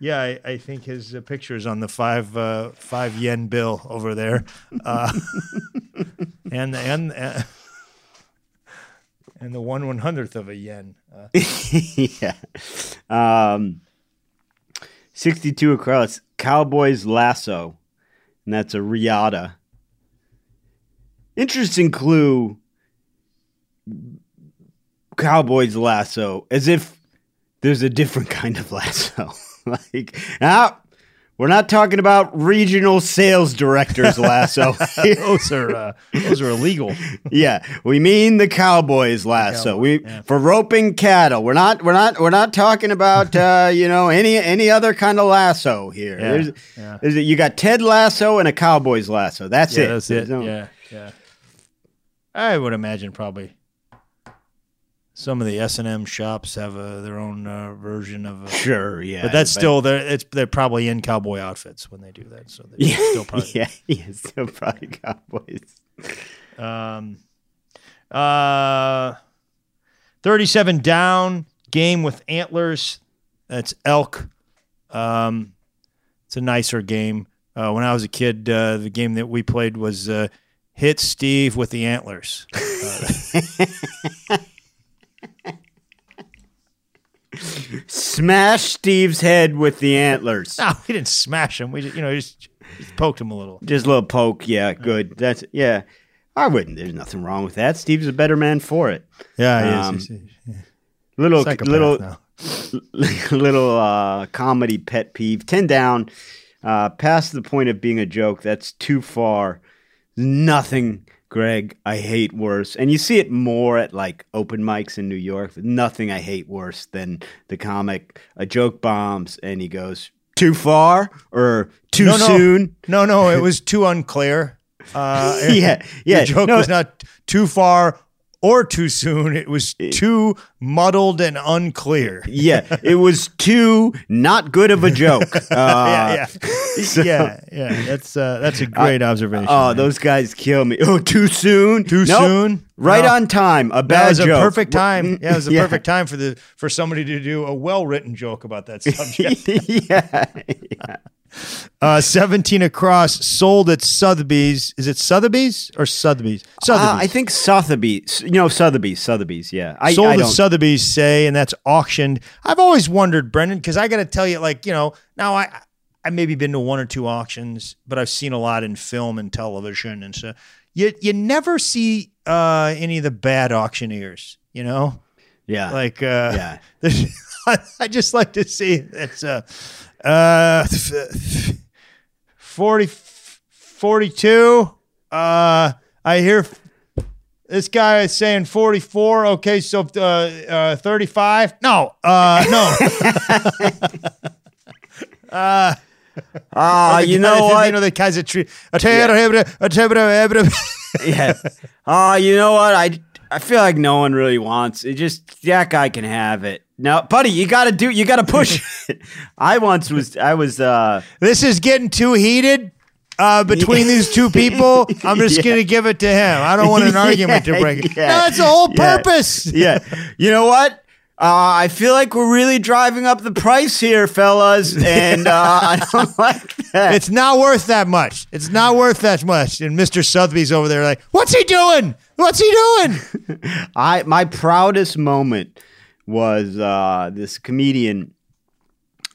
yeah, I, I think his uh, picture is on the five uh, five yen bill over there, uh, [laughs] and and uh, and the one one hundredth of a yen. Uh, [laughs] yeah. Um, 62 across. Cowboys Lasso. And that's a Riata. Interesting clue. cowboy's lasso as if there's a different [laughs] kind of lasso. [laughs] like, now we're not talking about regional sales director's [laughs] lasso. those are uh, those are illegal. yeah, we mean the cowboy's lasso. cowboy, we yeah. for roping cattle. We're not we're not we're not talking about uh, you know any any other kind of lasso here. Yeah, There's, yeah. there's you got Ted Lasso and a cowboy's lasso. That's it. that's it. no- Yeah, yeah. I would imagine probably some of the S and M shops have uh, their own uh, version of. A, [laughs] Sure, yeah. but that's still they're it's they're probably in cowboy outfits when they do that, so yeah, still probably. [laughs] yeah, yeah, still probably [laughs] cowboys. Um, uh, thirty-seven down game with antlers. That's elk. Um, it's a nicer game. Uh, when I was a kid, uh, the game that we played was uh, hit Steve with the antlers. Smash Steve's head with the antlers. No, we didn't smash him. We just, you know, just, just poked him a little. Just a little poke. Yeah, good. That's yeah. I wouldn't. There's nothing wrong with that. Steve's a better man for it. Yeah, Um, he is. He's a Little psychopath little now. [laughs] little uh, comedy pet peeve. Ten down, uh, past the point of being a joke. That's too far. Nothing, Greg. I hate worse, and you see it more at like open mics in New York. Nothing I hate worse than the comic a joke bombs and he goes too far or too No, no. soon. No, no, it [laughs] was too unclear. Uh, [laughs] Yeah, [laughs] yeah. The joke No, was not too far or too soon. It was too muddled and unclear. yeah, it was too not good of a joke. Uh, [laughs] yeah, yeah, [laughs] so- yeah, yeah. That's uh, that's a great observation. Oh, man. those guys kill me. Oh, too soon. Too Nope. soon? Right No. on time. A that bad was a joke. perfect time. Yeah, it was a [laughs] Yeah. perfect time for the for somebody to do a well written joke about that subject. yeah. yeah. Uh, Seventeen across, sold at Sotheby's. Is it Sotheby's or Sotheby's? Sotheby's. Uh, I think Sotheby's. You know Sotheby's. Sotheby's. Yeah. I, sold I at don't. Sotheby's, say, and that's auctioned. I've always wondered, Brendan, because I got to tell you, like you know, now I I maybe been to one or two auctions, but I've seen a lot in film and television, and so you you never see uh, any of the bad auctioneers, you know, yeah. like uh, yeah. [laughs] I just like to see it's uh, uh, 40, 42. Uh, I hear this guy is saying 44. Okay, so uh, uh, 35. No, uh, no. [laughs] Ah, you know what? You know the guys that treat. [laughs] yeah. Ah, you know what? I I feel like no one really wants it. Just that guy can have it. No, buddy, you got to do. You got to push. [laughs] [laughs] I once was. I was. uh This is getting too heated. Uh, between these two people, [laughs] I'm just Yeah. gonna give it to him. I don't want an argument to break it. No, that's the whole purpose. yeah. You know what? Uh, I feel like we're really driving up the price here, fellas, and uh, I don't like that. It's not worth that much. It's not worth that much. And Mr. Sotheby's over there, like, what's he doing? What's he doing? I my proudest moment was uh, this comedian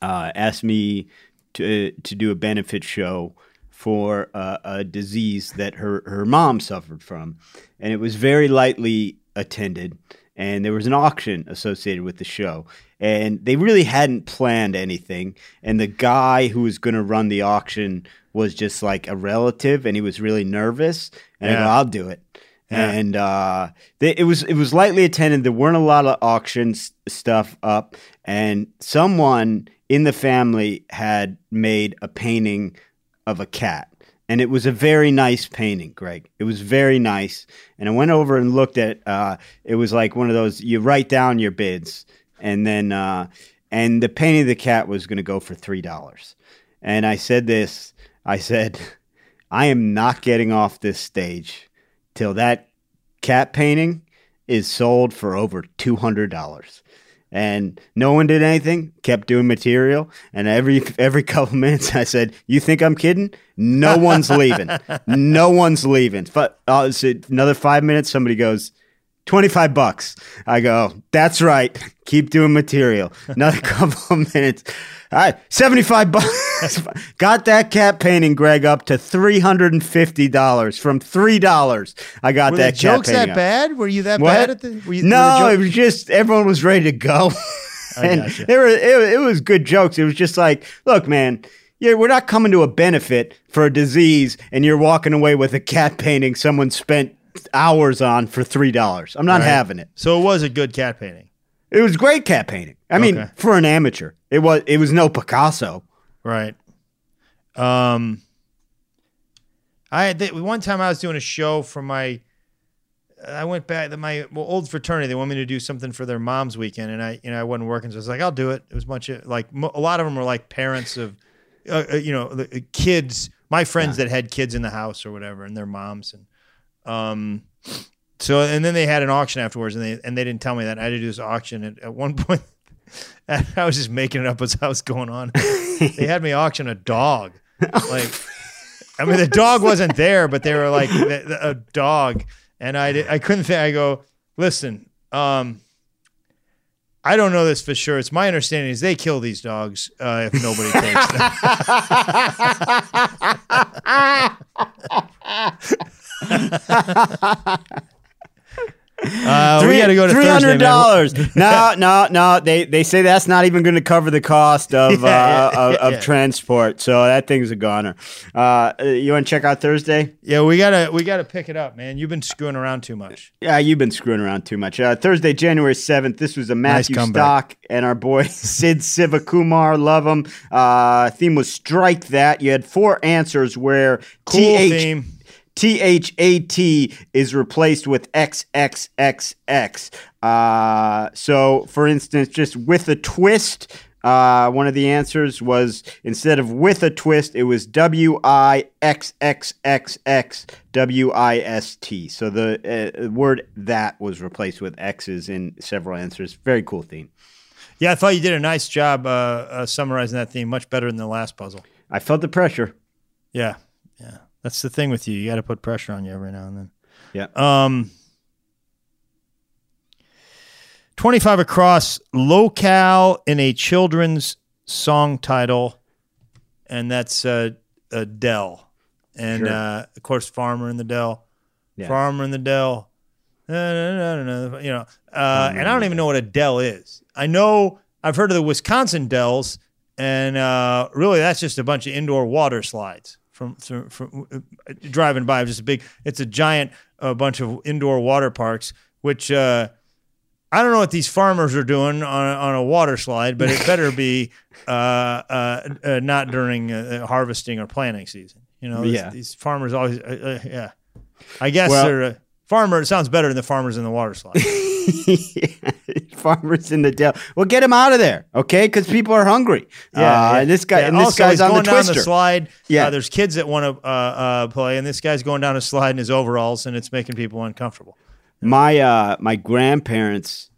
uh, asked me to to do a benefit show for uh, a disease that her her mom suffered from, and it was very lightly attended. And there was an auction associated with the show, and they really hadn't planned anything. And the guy who was going to run the auction was just like a relative, and he was really nervous. And I go, "I'll do it." Yeah. and uh, they, it was it was lightly attended. There weren't a lot of auctions stuff up, and someone in the family had made a painting of a cat, and it was a very nice painting, Greg. It was very nice, and I went over and looked at. Uh, it was like one of those you write down your bids, and then uh, and the painting of the cat was going to go for three dollars, and I said this. I said, [laughs] I am not getting off this stage till that cat painting is sold for over two hundred dollars. And no one did anything. Kept doing material, and every every couple [laughs] minutes I said, "You think I'm kidding? No one's leaving. [laughs] No one's leaving." But uh, so another five minutes, somebody goes, 25 bucks. I go, that's right. Keep doing material. Another [laughs] couple of minutes. All right, 75 bucks. got that cat painting, Greg, up to $350 from $3. I got Were that the cat jokes painting that up. bad? Were you that What? bad at the? Were you, were no, the it was just everyone was ready to go. [laughs] And gotcha. there were, it, it was good jokes. It was just like, look, man, yeah, we're not coming to a benefit for a disease, and you're walking away with a cat painting someone spent hours on for three dollars. I'm not Right. having it. so it was a good cat painting, It was great cat painting. I mean, Okay. for an amateur, it was it was no Picasso. right? Um, I th- one time I was doing a show for my. I went back to my well, old fraternity. They wanted me to do something for their mom's weekend, and I, you know, I wasn't working, so I was like, "I'll do it." It was a bunch of like mo- a lot of them were like parents of, uh, uh, you know, the, uh, kids. My friends that had kids in the house or whatever, and their moms, and um, so and then they had an auction afterwards, and they and they didn't tell me that I had to do this auction. And at one [laughs] point, I was just making it up as I was going on. [laughs] they had me auction a dog, [laughs] like. I mean, the dog wasn't there, but they were like the, the- a dog, and I did, I couldn't think. I go, listen, um, I don't know this for sure. It's my understanding is they kill these dogs uh, if nobody takes them. Uh, we got to go to three hundred dollars. [laughs] no, no, no. They they say that's not even going to cover the cost of [laughs] Yeah, uh, yeah, of, yeah, of transport. So that thing's a goner. Uh, you want to check out Thursday? Yeah, we gotta we gotta pick it up, man. You've been screwing around too much. Yeah, you've been screwing around too much. Uh, Thursday, January 7th, this was a Matthew comeback. Stock and our boy [laughs] Sid Sivakumar. Love him. Uh, theme was Strike That. You had four answers where Cool TH theme. THAT is replaced with XXXX. Uh, so, for instance, just with a twist, uh, one of the answers was instead of with a twist, it was W I X X X X W I S T. So the uh, word that was replaced with X's in several answers. Very cool theme. Yeah, I thought you did a nice job uh, uh, summarizing that theme, much better than the last puzzle. I felt the pressure. Yeah, yeah. That's the thing with you. You got to put pressure on you every now and then. Yeah. Um, 25 across locale in a children's song title, and that's uh, Adele. And Sure. uh, of course, Farmer in the Dell. Yeah. Farmer in the Dell. Uh, no, no, no, no, you know, uh, and I don't even know what a Dell is. I know I've heard of the Wisconsin Dells, and uh, really that's just a bunch of indoor water slides from, from, from uh, driving by. Just a big, it's a giant uh, bunch of indoor water parks, which uh, I don't know what these farmers are doing on a, on a water slide, but it [laughs] better be uh, uh, uh, not during uh, harvesting or planting season. You know, these, Yeah. these farmers always, uh, uh, yeah. I guess Well- they're a farmer. It sounds better than the farmers in the water slide. [laughs] [laughs] Farmers in the Dell. Well, get him out of there, okay? Because people are hungry. Uh, and this guy, Yeah, and this also, guy's on the twister. the slide. Yeah. uh, there's kids that want to uh, uh, play, and this guy's going down a slide in his overalls, and it's making people uncomfortable. my uh my grandparents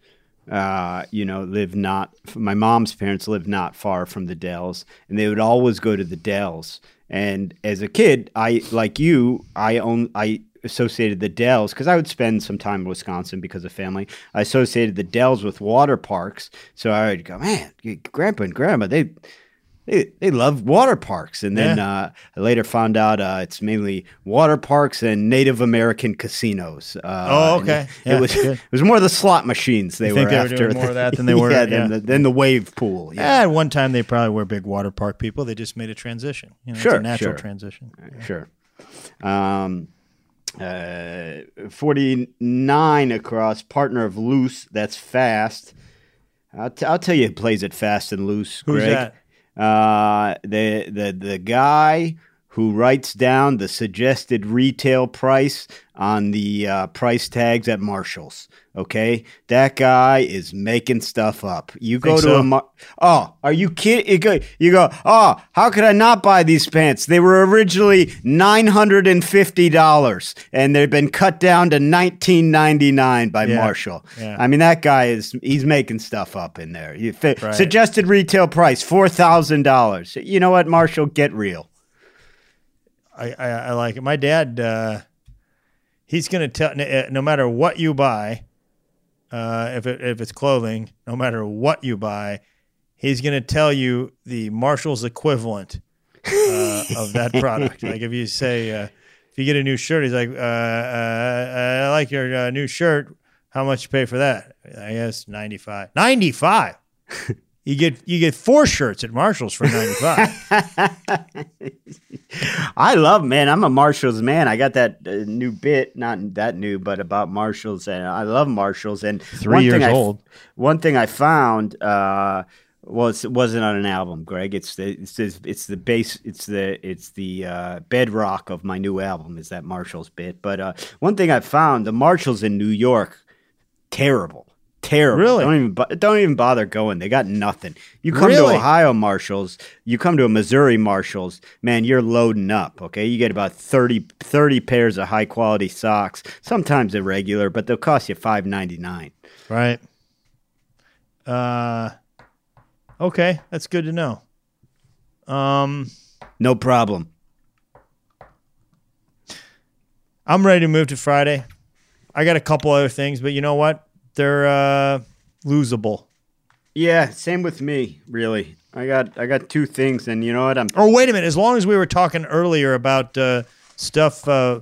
uh you know live not my mom's parents lived not far from the dells and they would always go to the dells and as a kid i like you i own i associated the dells because i would spend some time in wisconsin because of family i associated the dells with water parks so i would go man grandpa and grandma they they, they love water parks and then Yeah. uh, I later found out uh, it's mainly water parks and Native American casinos. Uh, Oh, okay. It, Yeah, it was good. it was more the slot machines they You were they were after. doing more of that than [laughs] they were- yeah, yeah. than, the, than the wave pool. Yeah. At one time they probably were big water park people. They just made a transition. You know, it's Sure, a natural sure. transition. sure. Um, uh, forty nine across partner of loose. That's fast. I'll, t- I'll tell you, who plays it fast and loose. Who's that? Uh, the the the guy who writes down the suggested retail price on the uh, price tags at Marshalls. Okay, that guy is making stuff up. You go Think to so? a Mar- oh, are you kidding? You go. Oh, how could I not buy these pants? They were originally nine hundred and fifty dollars, and they've been cut down to nineteen ninety nine by Yeah. Marshall. Yeah. I mean, that guy is he's making stuff up in there. Right. Suggested retail price four thousand dollars. You know what, Marshall? Get real. I, I, I like it. My dad, uh, he's going to tell, no- no matter what you buy, uh, if it, if it's clothing, no matter what you buy, he's going to tell you the Marshall's equivalent uh, of that product. like if you say, uh, if you get a new shirt, he's like, uh, uh, I like your uh, new shirt. How much you pay for that? I guess ninety five. Ninety five. You get you get four shirts at Marshalls for ninety five. [laughs] I love, man. I'm a Marshalls man. I got that uh, new bit, not that new, but about Marshalls, and I love Marshalls. And Three one years thing I old. one thing I found uh, was wasn't on an album, Greg. It's the it's the, it's the base. It's the it's the uh, bedrock of my new album. Is that Marshalls bit? But uh, one thing I found: the Marshalls in New York, terrible. Terrible. Really? Don't even bo- don't even bother going. They got nothing. You come Really? to Ohio Marshalls, you come to a Missouri Marshalls, man, you're loading up, okay? You get about 30, 30 pairs of high quality socks, sometimes irregular, but they'll cost you five ninety nine. right. Uh, okay, that's good to know. Um, No problem. I'm ready to move to Friday. I got a couple other things, but you know what? They're uh, losable. Yeah, same with me, really. I got I got two things and you know what? I'm Oh, wait a minute. As long as we were talking earlier about uh, stuff, uh,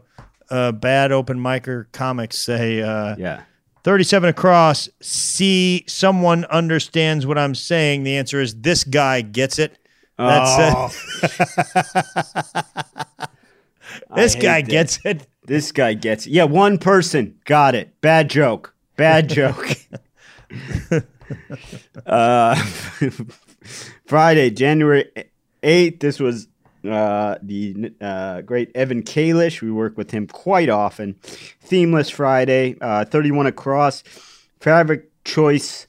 uh, bad open micer comics say uh, yeah. 37 across. See, someone understands what I'm saying. The answer is this guy gets it. That's Oh, [laughs] This guy that. gets it. this guy gets it. Yeah, one person got it. Bad joke. Bad joke. [laughs] uh, [laughs] Friday, January 8th. This was uh, the uh, great Evan Kalish. We work with him quite often. Themeless Friday, uh, 31 across. Fabric choice,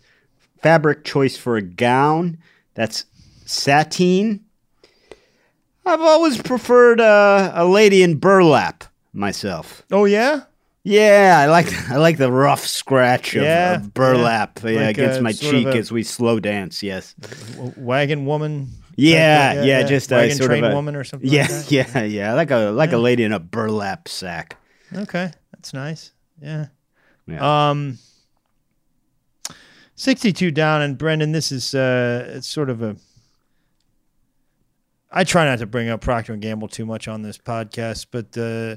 fabric choice for a gown. That's sateen. I've always preferred uh, a lady in burlap myself. Oh, yeah? Yeah, I like I like the rough scratch of, Yeah, of burlap yeah. yeah, Like, against uh, my cheek a- as we slow dance. Yes. Wagon woman? Yeah, of- yeah, just a sort train of a woman or something Yeah, like that? yeah, yeah. Like a like a lady in a burlap sack. Okay, that's nice. Yeah. Yeah. Um, sixty-two down, and Brendan, this is uh, it's sort of a. I try not to bring up Procter and Gamble too much on this podcast, but uh,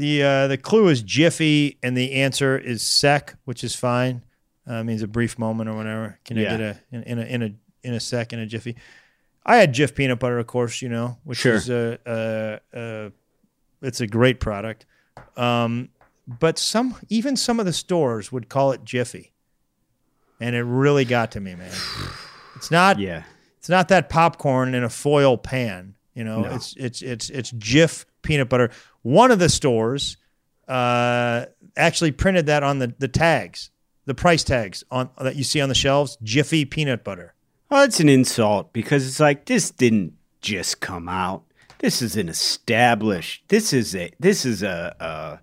the uh, the clue is Jiffy, and the answer is sec, which is fine. Uh, means a brief moment or whatever. Can I Yeah. get a in, in a in a in a sec in a Jiffy? I had Jif peanut butter, of course, you know, which Sure. is a, a, a it's a great product. Um, but some even some of the stores would call it Jiffy, and it really got to me, man. It's not yeah. it's not that popcorn in a foil pan. You know, No. it's it's it's it's Jif peanut butter. One of the stores uh, actually printed that on the the tags, the price tags on that you see on the shelves. Jiffy peanut butter. Well, it's an insult because it's like this didn't just come out. This is an established. This is a. This is a. a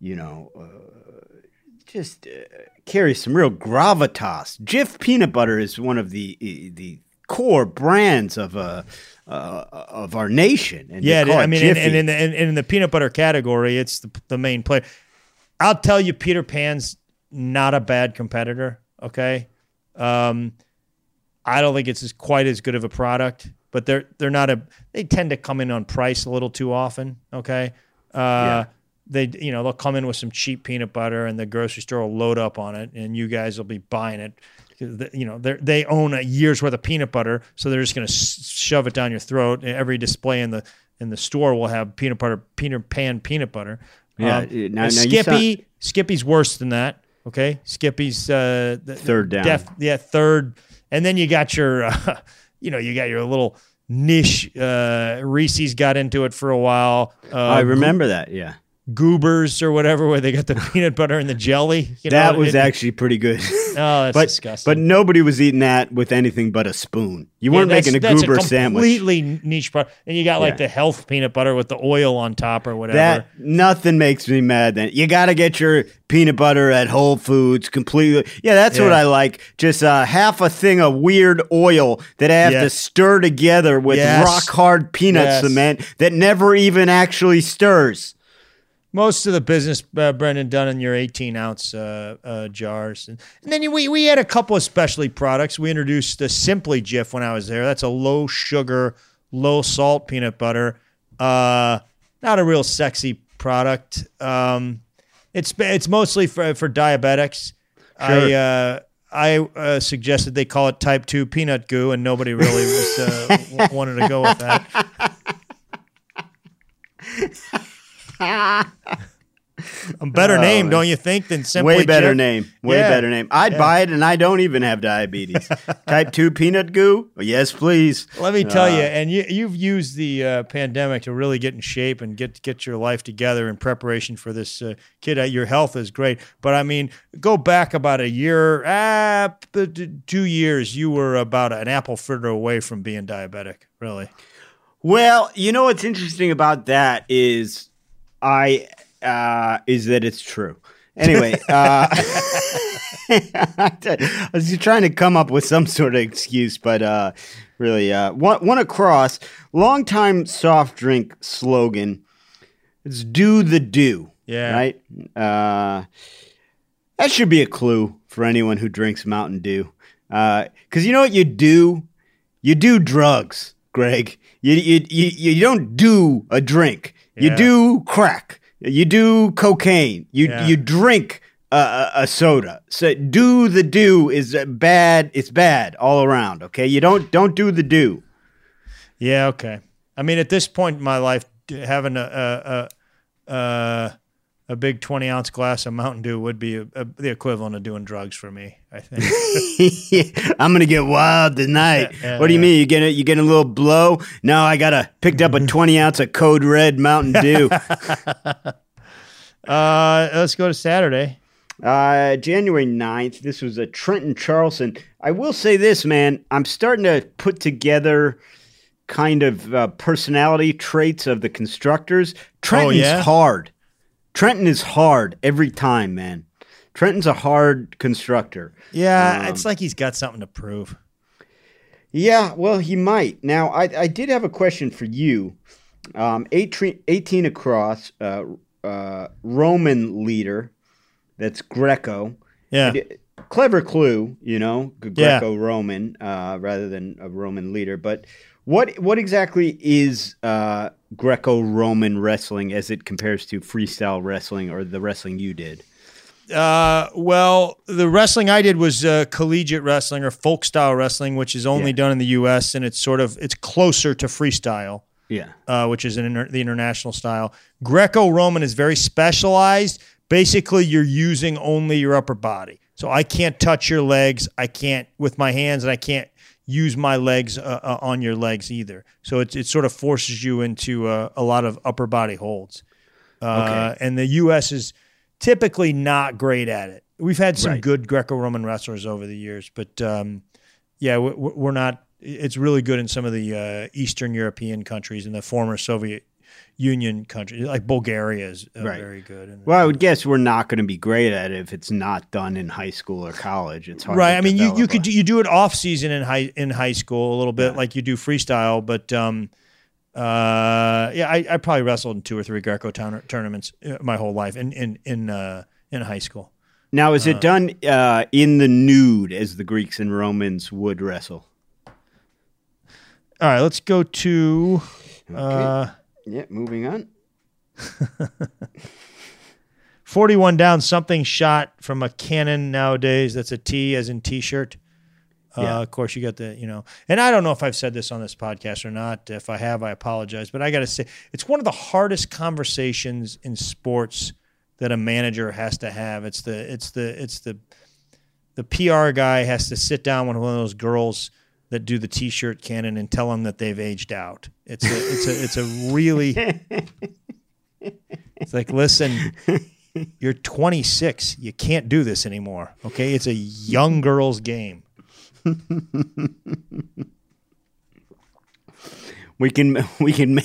you know, uh, just uh, carries some real gravitas. Jif peanut butter is one of the the core brands of uh, uh of our nation. And Yeah, I mean, and, and in the and, in the peanut butter category, it's the, the main player. I'll tell you, Peter Pan's not a bad competitor. Okay, um, I don't think it's as quite as good of a product, but they're they're not a. They tend to come in on price a little too often. Okay, uh, they you know they'll come in with some cheap peanut butter, and the grocery store will load up on it, and you guys will be buying it. You know they they own a year's worth of peanut butter, so they're just going to shove it down your throat. Every display in the in the store will have peanut butter, peanut pan peanut butter. Yeah, Um, now- now Skippy, Skippy's worse than that. Okay, Skippy's uh, the- Third down. yeah, third, and then you got your, [laughs] uh, you know, you got your little niche. Uh, Reese's got into it for a while. Uh, I remember that. Yeah, Goobers or whatever, where they got the [laughs] peanut butter and the jelly. You that know, was it- actually pretty good. [laughs] Oh, that's but disgusting. but nobody was eating that with anything but a spoon. You Yeah, weren't making a goober sandwich. Completely niche product, and you got like Yeah. the health peanut butter with the oil on top or whatever. That nothing makes me mad. Then you got to get your peanut butter at Whole Foods completely. Yeah, that's what I like. Just uh, half a thing of weird oil that I have to stir together with Yes. rock hard peanut Yes. cement that never even actually stirs. Most of the business, uh, Brendan, done in your 18 ounce uh, uh, jars. And, and then we, we had a couple of specialty products. We introduced the Simply Jif when I was there. That's a low sugar, low salt peanut butter. Uh, not a real sexy product. Um, it's it's mostly for, for diabetics. Sure. I uh, I uh, suggested they call it type two peanut goo, and nobody really was uh, w- wanted to go with that. [laughs] A better name, don't you think, than simply Way better Jif? name. Way Yeah. better name. I'd buy it, and I don't even have diabetes. [laughs] Type two peanut goo. Yes, please. Let me tell you, Uh, and you, you've used the uh, pandemic to really get in shape and get get your life together in preparation for this uh, kid. Uh, your health is great, but I mean, go back about a year, ah, two years. You were about an apple fritter away from being diabetic. Really? Well, you know what's interesting about that is I uh, is that it's true. Anyway, [laughs] uh, [laughs] I was just trying to come up with some sort of excuse, but uh, really, uh, one, one across longtime soft drink slogan. It's "Do the Dew." Yeah. Right. Uh, that should be a clue for anyone who drinks Mountain Dew, because you know what you do. You do drugs, Greg. You you you, you don't do a drink. You do crack. You do cocaine. You Yeah. you drink a, soda. So do the Dew is bad. It's bad all around. Okay. You don't don't do the Dew. Yeah. Okay. I mean, at this point in my life, having a a a, a, a big twenty ounce glass of Mountain Dew would be a, a, the equivalent of doing drugs for me. I think. [laughs] I'm gonna get wild tonight. Yeah, yeah, what do you yeah. mean? You get a, you get a little blow? No, I got a picked up a [laughs] 20 ounce of Code Red Mountain [laughs] Dew. uh, let's go to Saturday. uh, January 9th. This was a Trenton Charlson. I will say this, man. I'm starting to put together kind of uh, personality traits of the constructors. Trenton's yeah? hard. Trenton is hard every time, man. Trenton's a hard constructor. Yeah, Um, it's like he's got something to prove. Yeah, well, he might. Now, I, I did have a question for you. Um, 18, 18 across, uh, uh, Roman leader, that's Greco. Yeah. D- Clever clue, you know, Greco Roman uh, rather than a Roman leader. But what what exactly is uh, Greco Roman wrestling as it compares to freestyle wrestling or the wrestling you did? Uh, well, the wrestling I did was uh, collegiate wrestling or folk style wrestling, which is only Yeah. done in the U.S. and it's sort of it's closer to freestyle. Yeah. uh, which is an inter- the international style. Greco-Roman is very specialized. Basically, you're using only your upper body. So I can't touch your legs. I can't with my hands, and I can't use my legs uh, uh, on your legs either. So it, it sort of forces you into uh, a lot of upper body holds. Uh, And the U.S. is typically not great at it. We've had some Right. good Greco-Roman wrestlers over the years, but um, yeah, we- we're not. It's really good in some of the uh, Eastern European countries and the former Soviet Union countries, like Bulgaria is uh, Right. very good. And, Well, I would guess we're not going to be great at it if it's not done in high school or college. It's hard. right. I mean, you, you could do, you do it off season in high in high school a little bit, Yeah. like you do freestyle. But um, uh, yeah, I, I probably wrestled in two or three Greco tourna- tournaments uh, my whole life in in in uh, in high school. Now, is it done uh, in the nude as the Greeks and Romans would wrestle? All right, let's go to. Uh, Yeah, moving on. [laughs] 41 down, something shot from a cannon nowadays. That's a T as in t shirt. Uh, Yeah. Of course, you got the, you know, and I don't know if I've said this on this podcast or not. If I have, I apologize. But I got to say, it's one of the hardest conversations in sports that a manager has to have. It's the, it's the, it's the, the PR guy has to sit down with one of those girls that do the t-shirt cannon and tell them that they've aged out. It's a, it's a, it's a really, [laughs] it's like, listen, you're 26. You can't do this anymore. Okay. It's a young girl's game. [laughs] We can [laughs] we can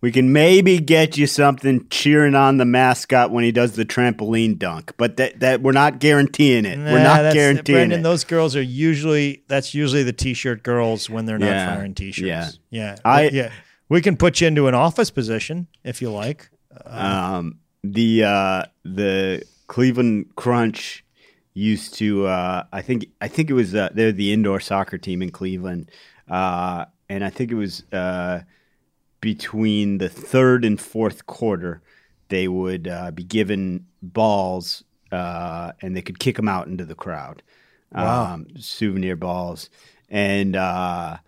we can maybe get you something cheering on the mascot when he does the trampoline dunk, but that that we're not guaranteeing it. we're not guaranteeing Brendan, it. those girls are usually, that's usually the t-shirt girls when they're not Yeah, firing t-shirts. yeah. Yeah. I- yeah. We can put you into an office position if you like. um, the uh, the Cleveland Crunch used to. Uh, I think I think it was uh, they're the indoor soccer team in Cleveland, uh, and I think it was uh, between the third and fourth quarter they would uh, be given balls uh, and they could kick them out into the crowd. Wow. Um, souvenir balls, and uh,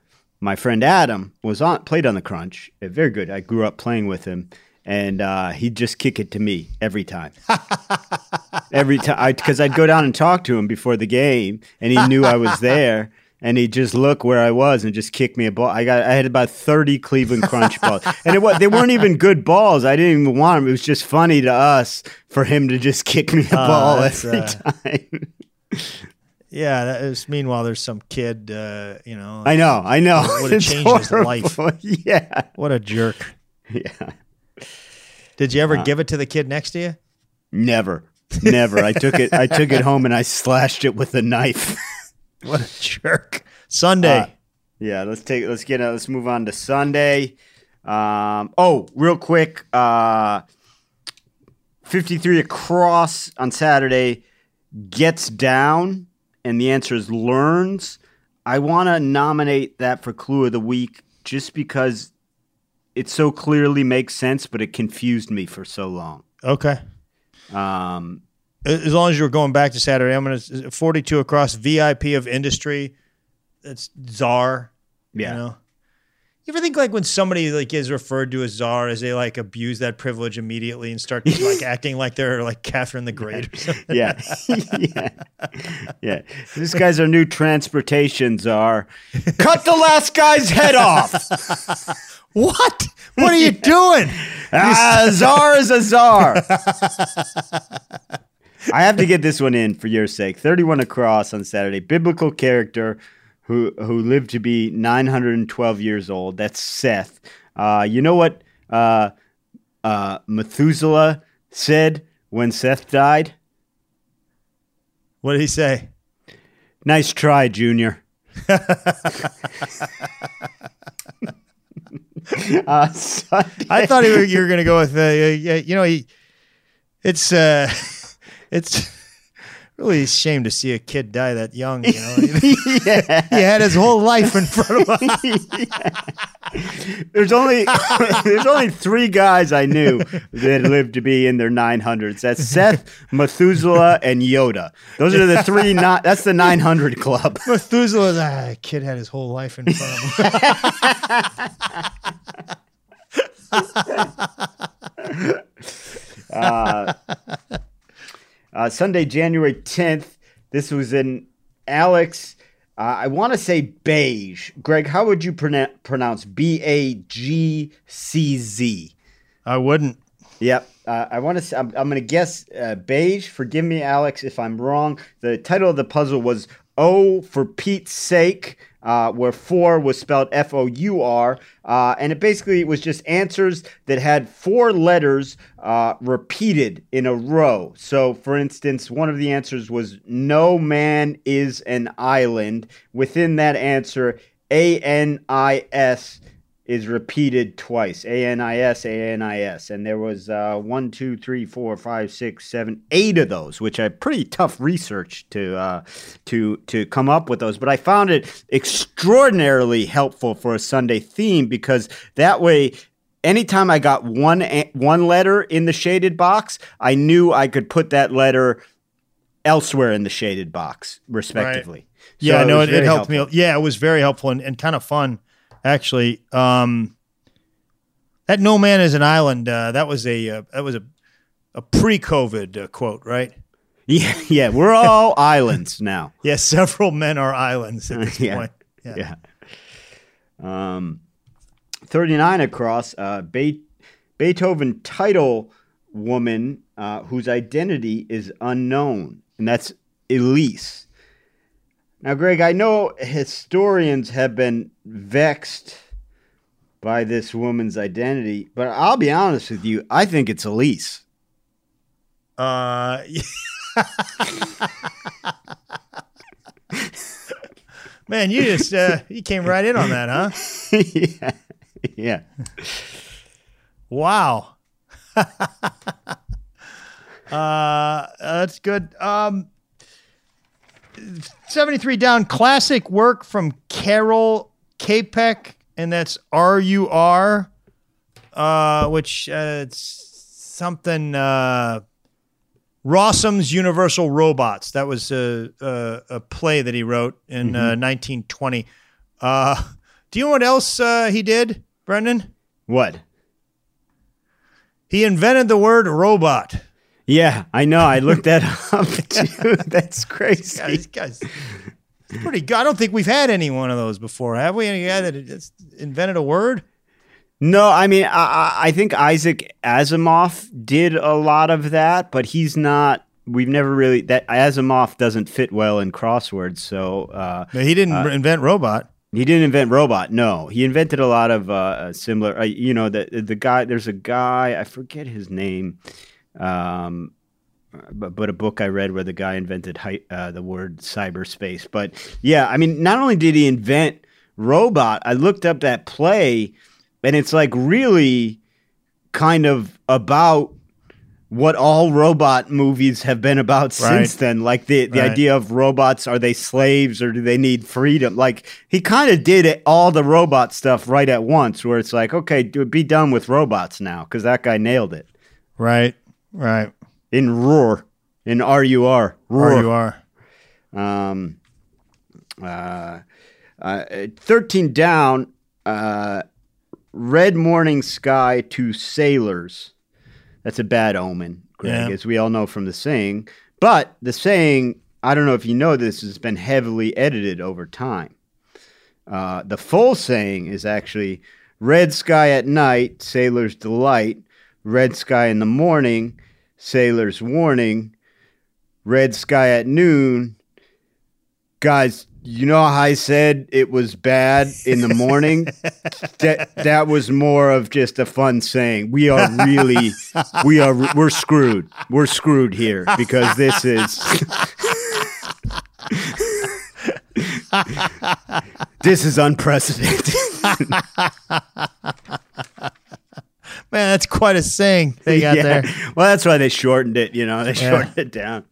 my friend Adam was on played on the Crunch. Very good. I grew up playing with him, and uh, he'd just kick it to me every time. [laughs] every time, because I'd go down and talk to him before the game, and he knew I was there. And he'd just look where I was and just kick me a ball. I got, I had about thirty Cleveland Crunch balls, [laughs] and it was, they weren't even good balls. I didn't even want them. It was just funny to us for him to just kick me a ball that's, every uh, time. Yeah. That is, meanwhile, there's some kid. Uh, you know, I know, I know. Would have changed his life. [laughs] Yeah, what a jerk. yeah. Did you Uh, ever give it to the kid next to you? Never, never. I took it. I took it home and I slashed it with a knife. [laughs] [laughs] What a jerk. Sunday. Uh, yeah, let's take. Let's get. Uh, let's move on to Sunday. Um, oh, real quick. Uh, Fifty-three across on Saturday gets down, and the answer is learns. I want to nominate that for clue of the week just because it so clearly makes sense, but it confused me for so long. okay. Um, As long as you're going back to Saturday, I'm going to 42 across VIP of industry. That's czar. yeah. You know. You ever think like when somebody like is referred to as czar, as they like abuse that privilege immediately and start [laughs] like acting like they're like Catherine the Great or something? yeah. [laughs] yeah. Yeah. This guy's our new transportation czar. Cut the last guy's head off. [laughs] What? What are you doing? ah, a czar is a czar. I have to get this one in for your sake. 31 across on Saturday. Biblical character who who lived to be 912 years old. That's Seth. Uh, you know what uh, uh, Methuselah said when Seth died? What did he say? Nice try, Junior. [laughs] [laughs] uh, I thought you were, you were going to go with, uh, you know, he, it's, uh, it's [laughs] really a shame to see a kid die that young. You know, yeah. [laughs] [laughs] he had his whole life in front of him. There's only there's only three guys I knew that lived to be in their 900s. That's Seth, Methuselah, and Yoda. Those are the three. Not that's the 900 club. Methuselah, ah, kid had his whole life in front of him. Uh, Sunday, January 10th. This was in Alex. Uh, I want to say beige. Greg, how would you pronoun- pronounce B A G C Z? I wouldn't. Yep. Uh, I want to. I'm, I'm going to guess uh, beige. Forgive me, Alex, if I'm wrong. The title of the puzzle was "Oh, for Pete's sake," uh, where four was spelled F O U R, uh, and it basically was just answers that had four letters uh, repeated in a row. So, for instance, one of the answers was "No man is an island." Within that answer, A N I S is repeated twice. A N I S, A N I S. And there was uh, one, two, three, four, five, six, seven, eight of those, which I pretty tough research to uh, to to come up with those. But I found it extraordinarily helpful for a Sunday theme because that way. Anytime I got one one letter in the shaded box, I knew I could put that letter elsewhere in the shaded box, respectively. Yeah, So no, was it, it helped helpful. me. Yeah, it was very helpful and, and kind of fun, actually. Um, that "No Man is an Island" uh, that was a uh, that was a a pre-COVID uh, quote, right? [laughs] Yeah, yeah, we're all [laughs] islands now. Yeah, several men are islands at this [laughs] Yeah. point. Yeah. Yeah. Um, 39 across, uh, Be- Beethoven title woman uh, whose identity is unknown, and that's Elise. Now, Greg, I know historians have been vexed by this woman's identity, but I'll be honest with you, I think it's Elise. Uh, [laughs] man, you just uh, you came right in on that, huh? [laughs] yeah. Yeah. Wow. [laughs] Uh, that's good. Um, 73 down classic work from Karel Čapek, and that's R U R, uh, which uh, it's something. Uh, Rossum's Universal Robots. That was a, a, a play that he wrote in uh, 1920. Uh, do you know what else uh, he did, Brendan? What? He invented the word robot. Yeah, I know. I looked that [laughs] up too. That's [laughs] Yeah, crazy. this guy's pretty good. I don't think we've had any one of those before, have we? Any guy that invented a word? No, I mean, I, I- think Isaac Asimov did a lot of that, but he's not. We've never really that Asimov doesn't fit well in crosswords, so uh, he didn't invent robot. he didn't invent robot. No, he invented a lot of uh, similar. Uh, you know, the the guy. There's a guy I forget his name, um, but, but a book I read where the guy invented hy- uh, the word cyberspace. But yeah, I mean, not only did he invent robot, I looked up that play, and it's like really kind of about what all robot movies have been about since then. Like the the Right. idea of robots are they slaves or do they need freedom? Like he kind of did it, all the robot stuff right at once where it's like okay do, be done with robots now because that guy nailed it. Right, right. in roar in r-u-r roar Or you are. um, uh, uh, 13 down, uh, red morning sky to sailors. That's a bad omen, Greg, Yeah. as we all know from the saying. But the saying, I don't know if you know this, has been heavily edited over time. Uh, the full saying is actually red sky at night, sailor's delight, red sky in the morning, sailor's warning, red sky at noon. Guys, you know how I said it was bad in the morning? [laughs] that that was more of just a fun saying. We are really we are we're screwed. We're screwed here because this is [laughs] This is unprecedented. [laughs] That's quite a saying they [laughs] got Yeah. there. Well, that's why they shortened it, you know. They Yeah. shortened it down.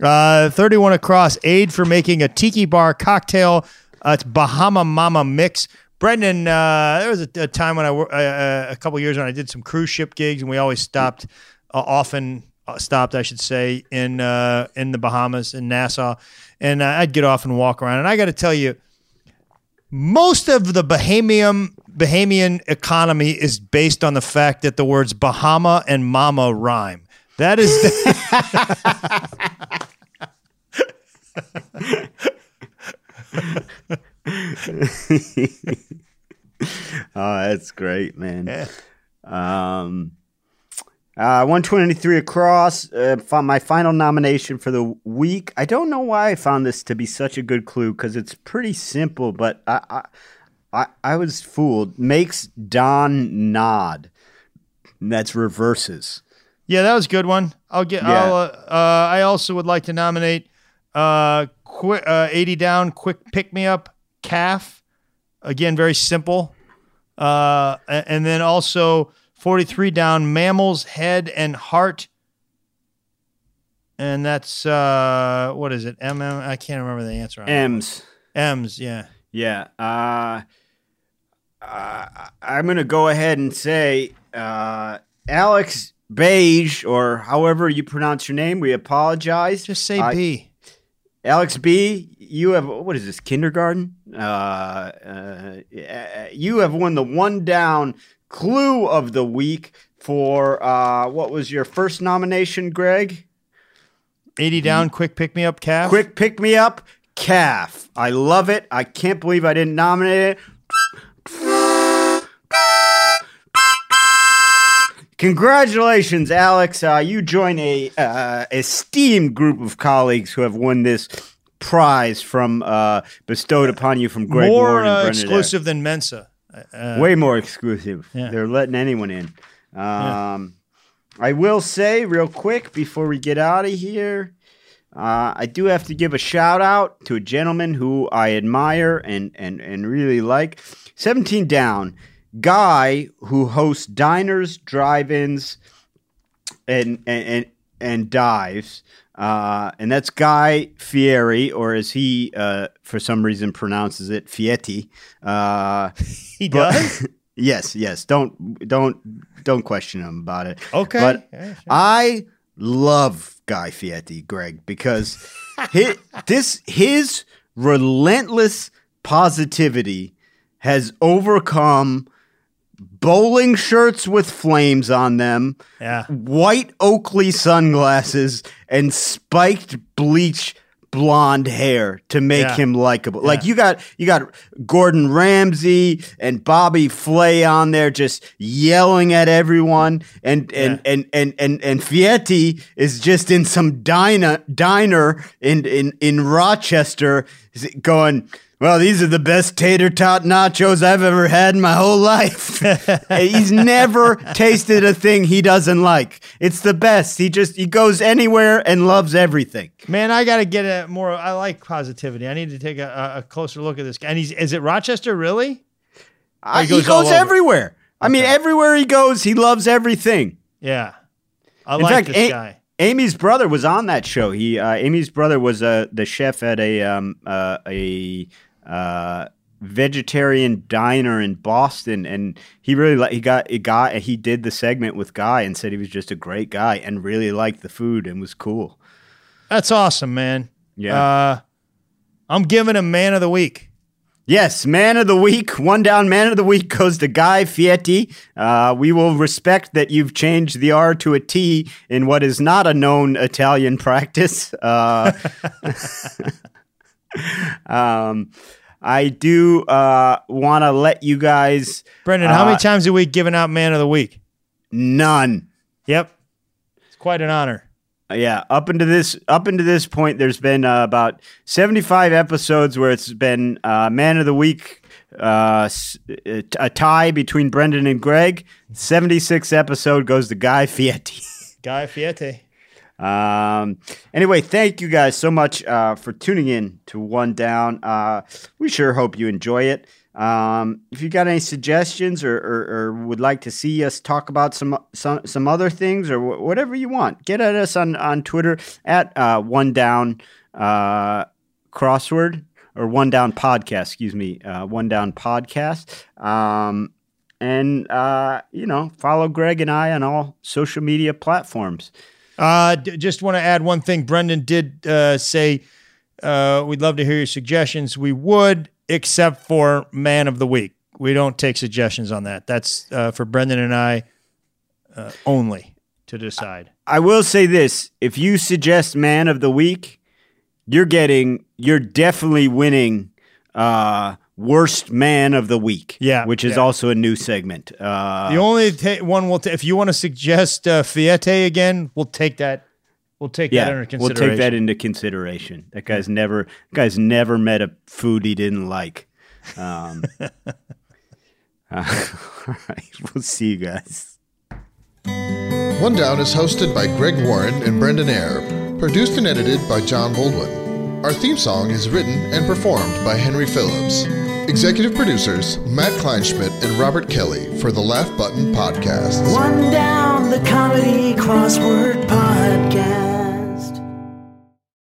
Uh, 31 across, aid for making a tiki bar cocktail. Uh, it's Bahama Mama Mix. Brendan, uh, there was a, a time when I, uh, uh, a couple years when I did some cruise ship gigs, and we always stopped, uh, often uh, stopped, I should say, in uh, in the Bahamas, in Nassau, and uh, I'd get off and walk around. And I got to tell you, most of the Bahamian Bahamian economy is based on the fact that the words Bahama and Mama rhyme. That is. [laughs] Oh, that's great, man. Um, uh, 123 across. Uh, my final nomination for the week. I don't know why I found this to be such a good clue because it's pretty simple, but I, I, I, I was fooled. Makes Don nod. That's reverses. Yeah, that was a good one. I'll get. Yeah. I'll, uh, uh, I also would like to nominate uh, quick, uh, 80 down, quick pick me up, calf. Again, very simple. Uh, and then also 43 down, mammals, head, and heart. And that's uh, what is it? MM. I can't remember the answer. M's. M's. Yeah. Yeah. Uh, uh, I'm going to go ahead and say uh, Alex Beige, or however you pronounce your name, we apologize. Just say Uh, B. Alex B, you have, what is this, kindergarten? Uh, uh, you have won the one down clue of the week for, uh, what was your first nomination, Greg? 80 down, quick pick me up, calf. Quick pick me up, calf. I love it. I can't believe I didn't nominate it. Congratulations, Alex. Uh, you join a uh, esteemed group of colleagues who have won this prize from uh, bestowed upon you from Greg More Warren and uh, exclusive than Mensa. Uh, way more exclusive. Yeah. They're letting anyone in. Um, I will say real quick before we get out of here, uh, I do have to give a shout out to a gentleman who I admire and and and really like. Seventeen down guy who hosts diners, drive-ins, and. and and dives. Uh, and that's Guy Fieri, or as he, uh, for some reason, pronounces it, Fieti. Uh, [laughs] He but- does. [laughs] yes, yes. Don't don't don't question him about it. Okay. But Yeah, sure. I love Guy Fieri, Greg, because [laughs] his, this his relentless positivity has overcome bowling shirts with flames on them, yeah. white Oakley sunglasses, and spiked bleach blonde hair to make Yeah. him likable. Like you got you got Gordon Ramsay and Bobby Flay on there just yelling at everyone and and Yeah. and and and and Fieti is just in some diner diner in in in Rochester going well, these are the best tater tot nachos I've ever had in my whole life. [laughs] He's never tasted a thing he doesn't like. It's the best. He just he goes anywhere and loves everything. Man, I got to get a more. I like positivity. I need to take a, a closer look at this guy. And he's is it Rochester really? Uh, he he goes goes, all over. everywhere. I mean, everywhere he goes, he loves everything. Yeah, I In like fact, this guy. Amy's brother was on that show. He uh, Amy's brother was uh, the chef at a um, uh, a uh, vegetarian diner in Boston, and he really li- he got he got he did the segment with Guy and said he was just a great guy and really liked the food and was cool. That's awesome, man. Yeah. Uh, I'm giving him man of the week. Yes, man of the week, one down man of the week goes to Guy Fieri. Uh, we will respect that you've changed the R to a T in what is not a known Italian [laughs] practice. Uh, [laughs] um, I do uh, want to let you guys Brendan, how many Uh, times a week giving out man of the week? none. Yep, it's quite an honor. Yeah, up into this up into this point, there's been uh, about 75 episodes where it's been uh, man of the week, uh, s- a tie between Brendan and Greg. 76 episode goes to Guy Fieri. [laughs] Guy Fiete. Um, anyway, thank you guys so much uh, for tuning in to One Down. Uh, we sure hope you enjoy it. Um, if you got any suggestions or, or, or would like to see us talk about some some, some other things or wh- whatever you want, get at us on, on Twitter at uh, One Down uh, Crossword or One Down Podcast. Excuse me, uh, One Down Podcast. Um, and uh, you know, follow Greg and I on all social media platforms. Uh, d- just want to add one thing. Brendan did uh, say we'd love to hear your suggestions. We would, except for man of the week. We don't take suggestions on that. That's uh, for Brendan and I uh, only to decide. I will say this: if you suggest man of the week, you're getting, you're definitely winning uh, worst man of the week. Yeah, which is yeah. also a new segment. Uh, The only ta- one we'll ta- if you want to suggest uh, Fiete again, we'll take that. We'll take that yeah, under we'll take that into consideration. That guy's never, that guy's never met a food he didn't like. Um, uh, [laughs] [laughs] all right, we'll see you guys. One Down is hosted by Greg Warren and Brendan Eyre, produced and edited by John Baldwin. Our theme song is written and performed by Henry Phillips. Executive producers Matt Kleinschmidt and Robert Kelly for the Laugh Button Podcast. One down the comedy crossword podcast.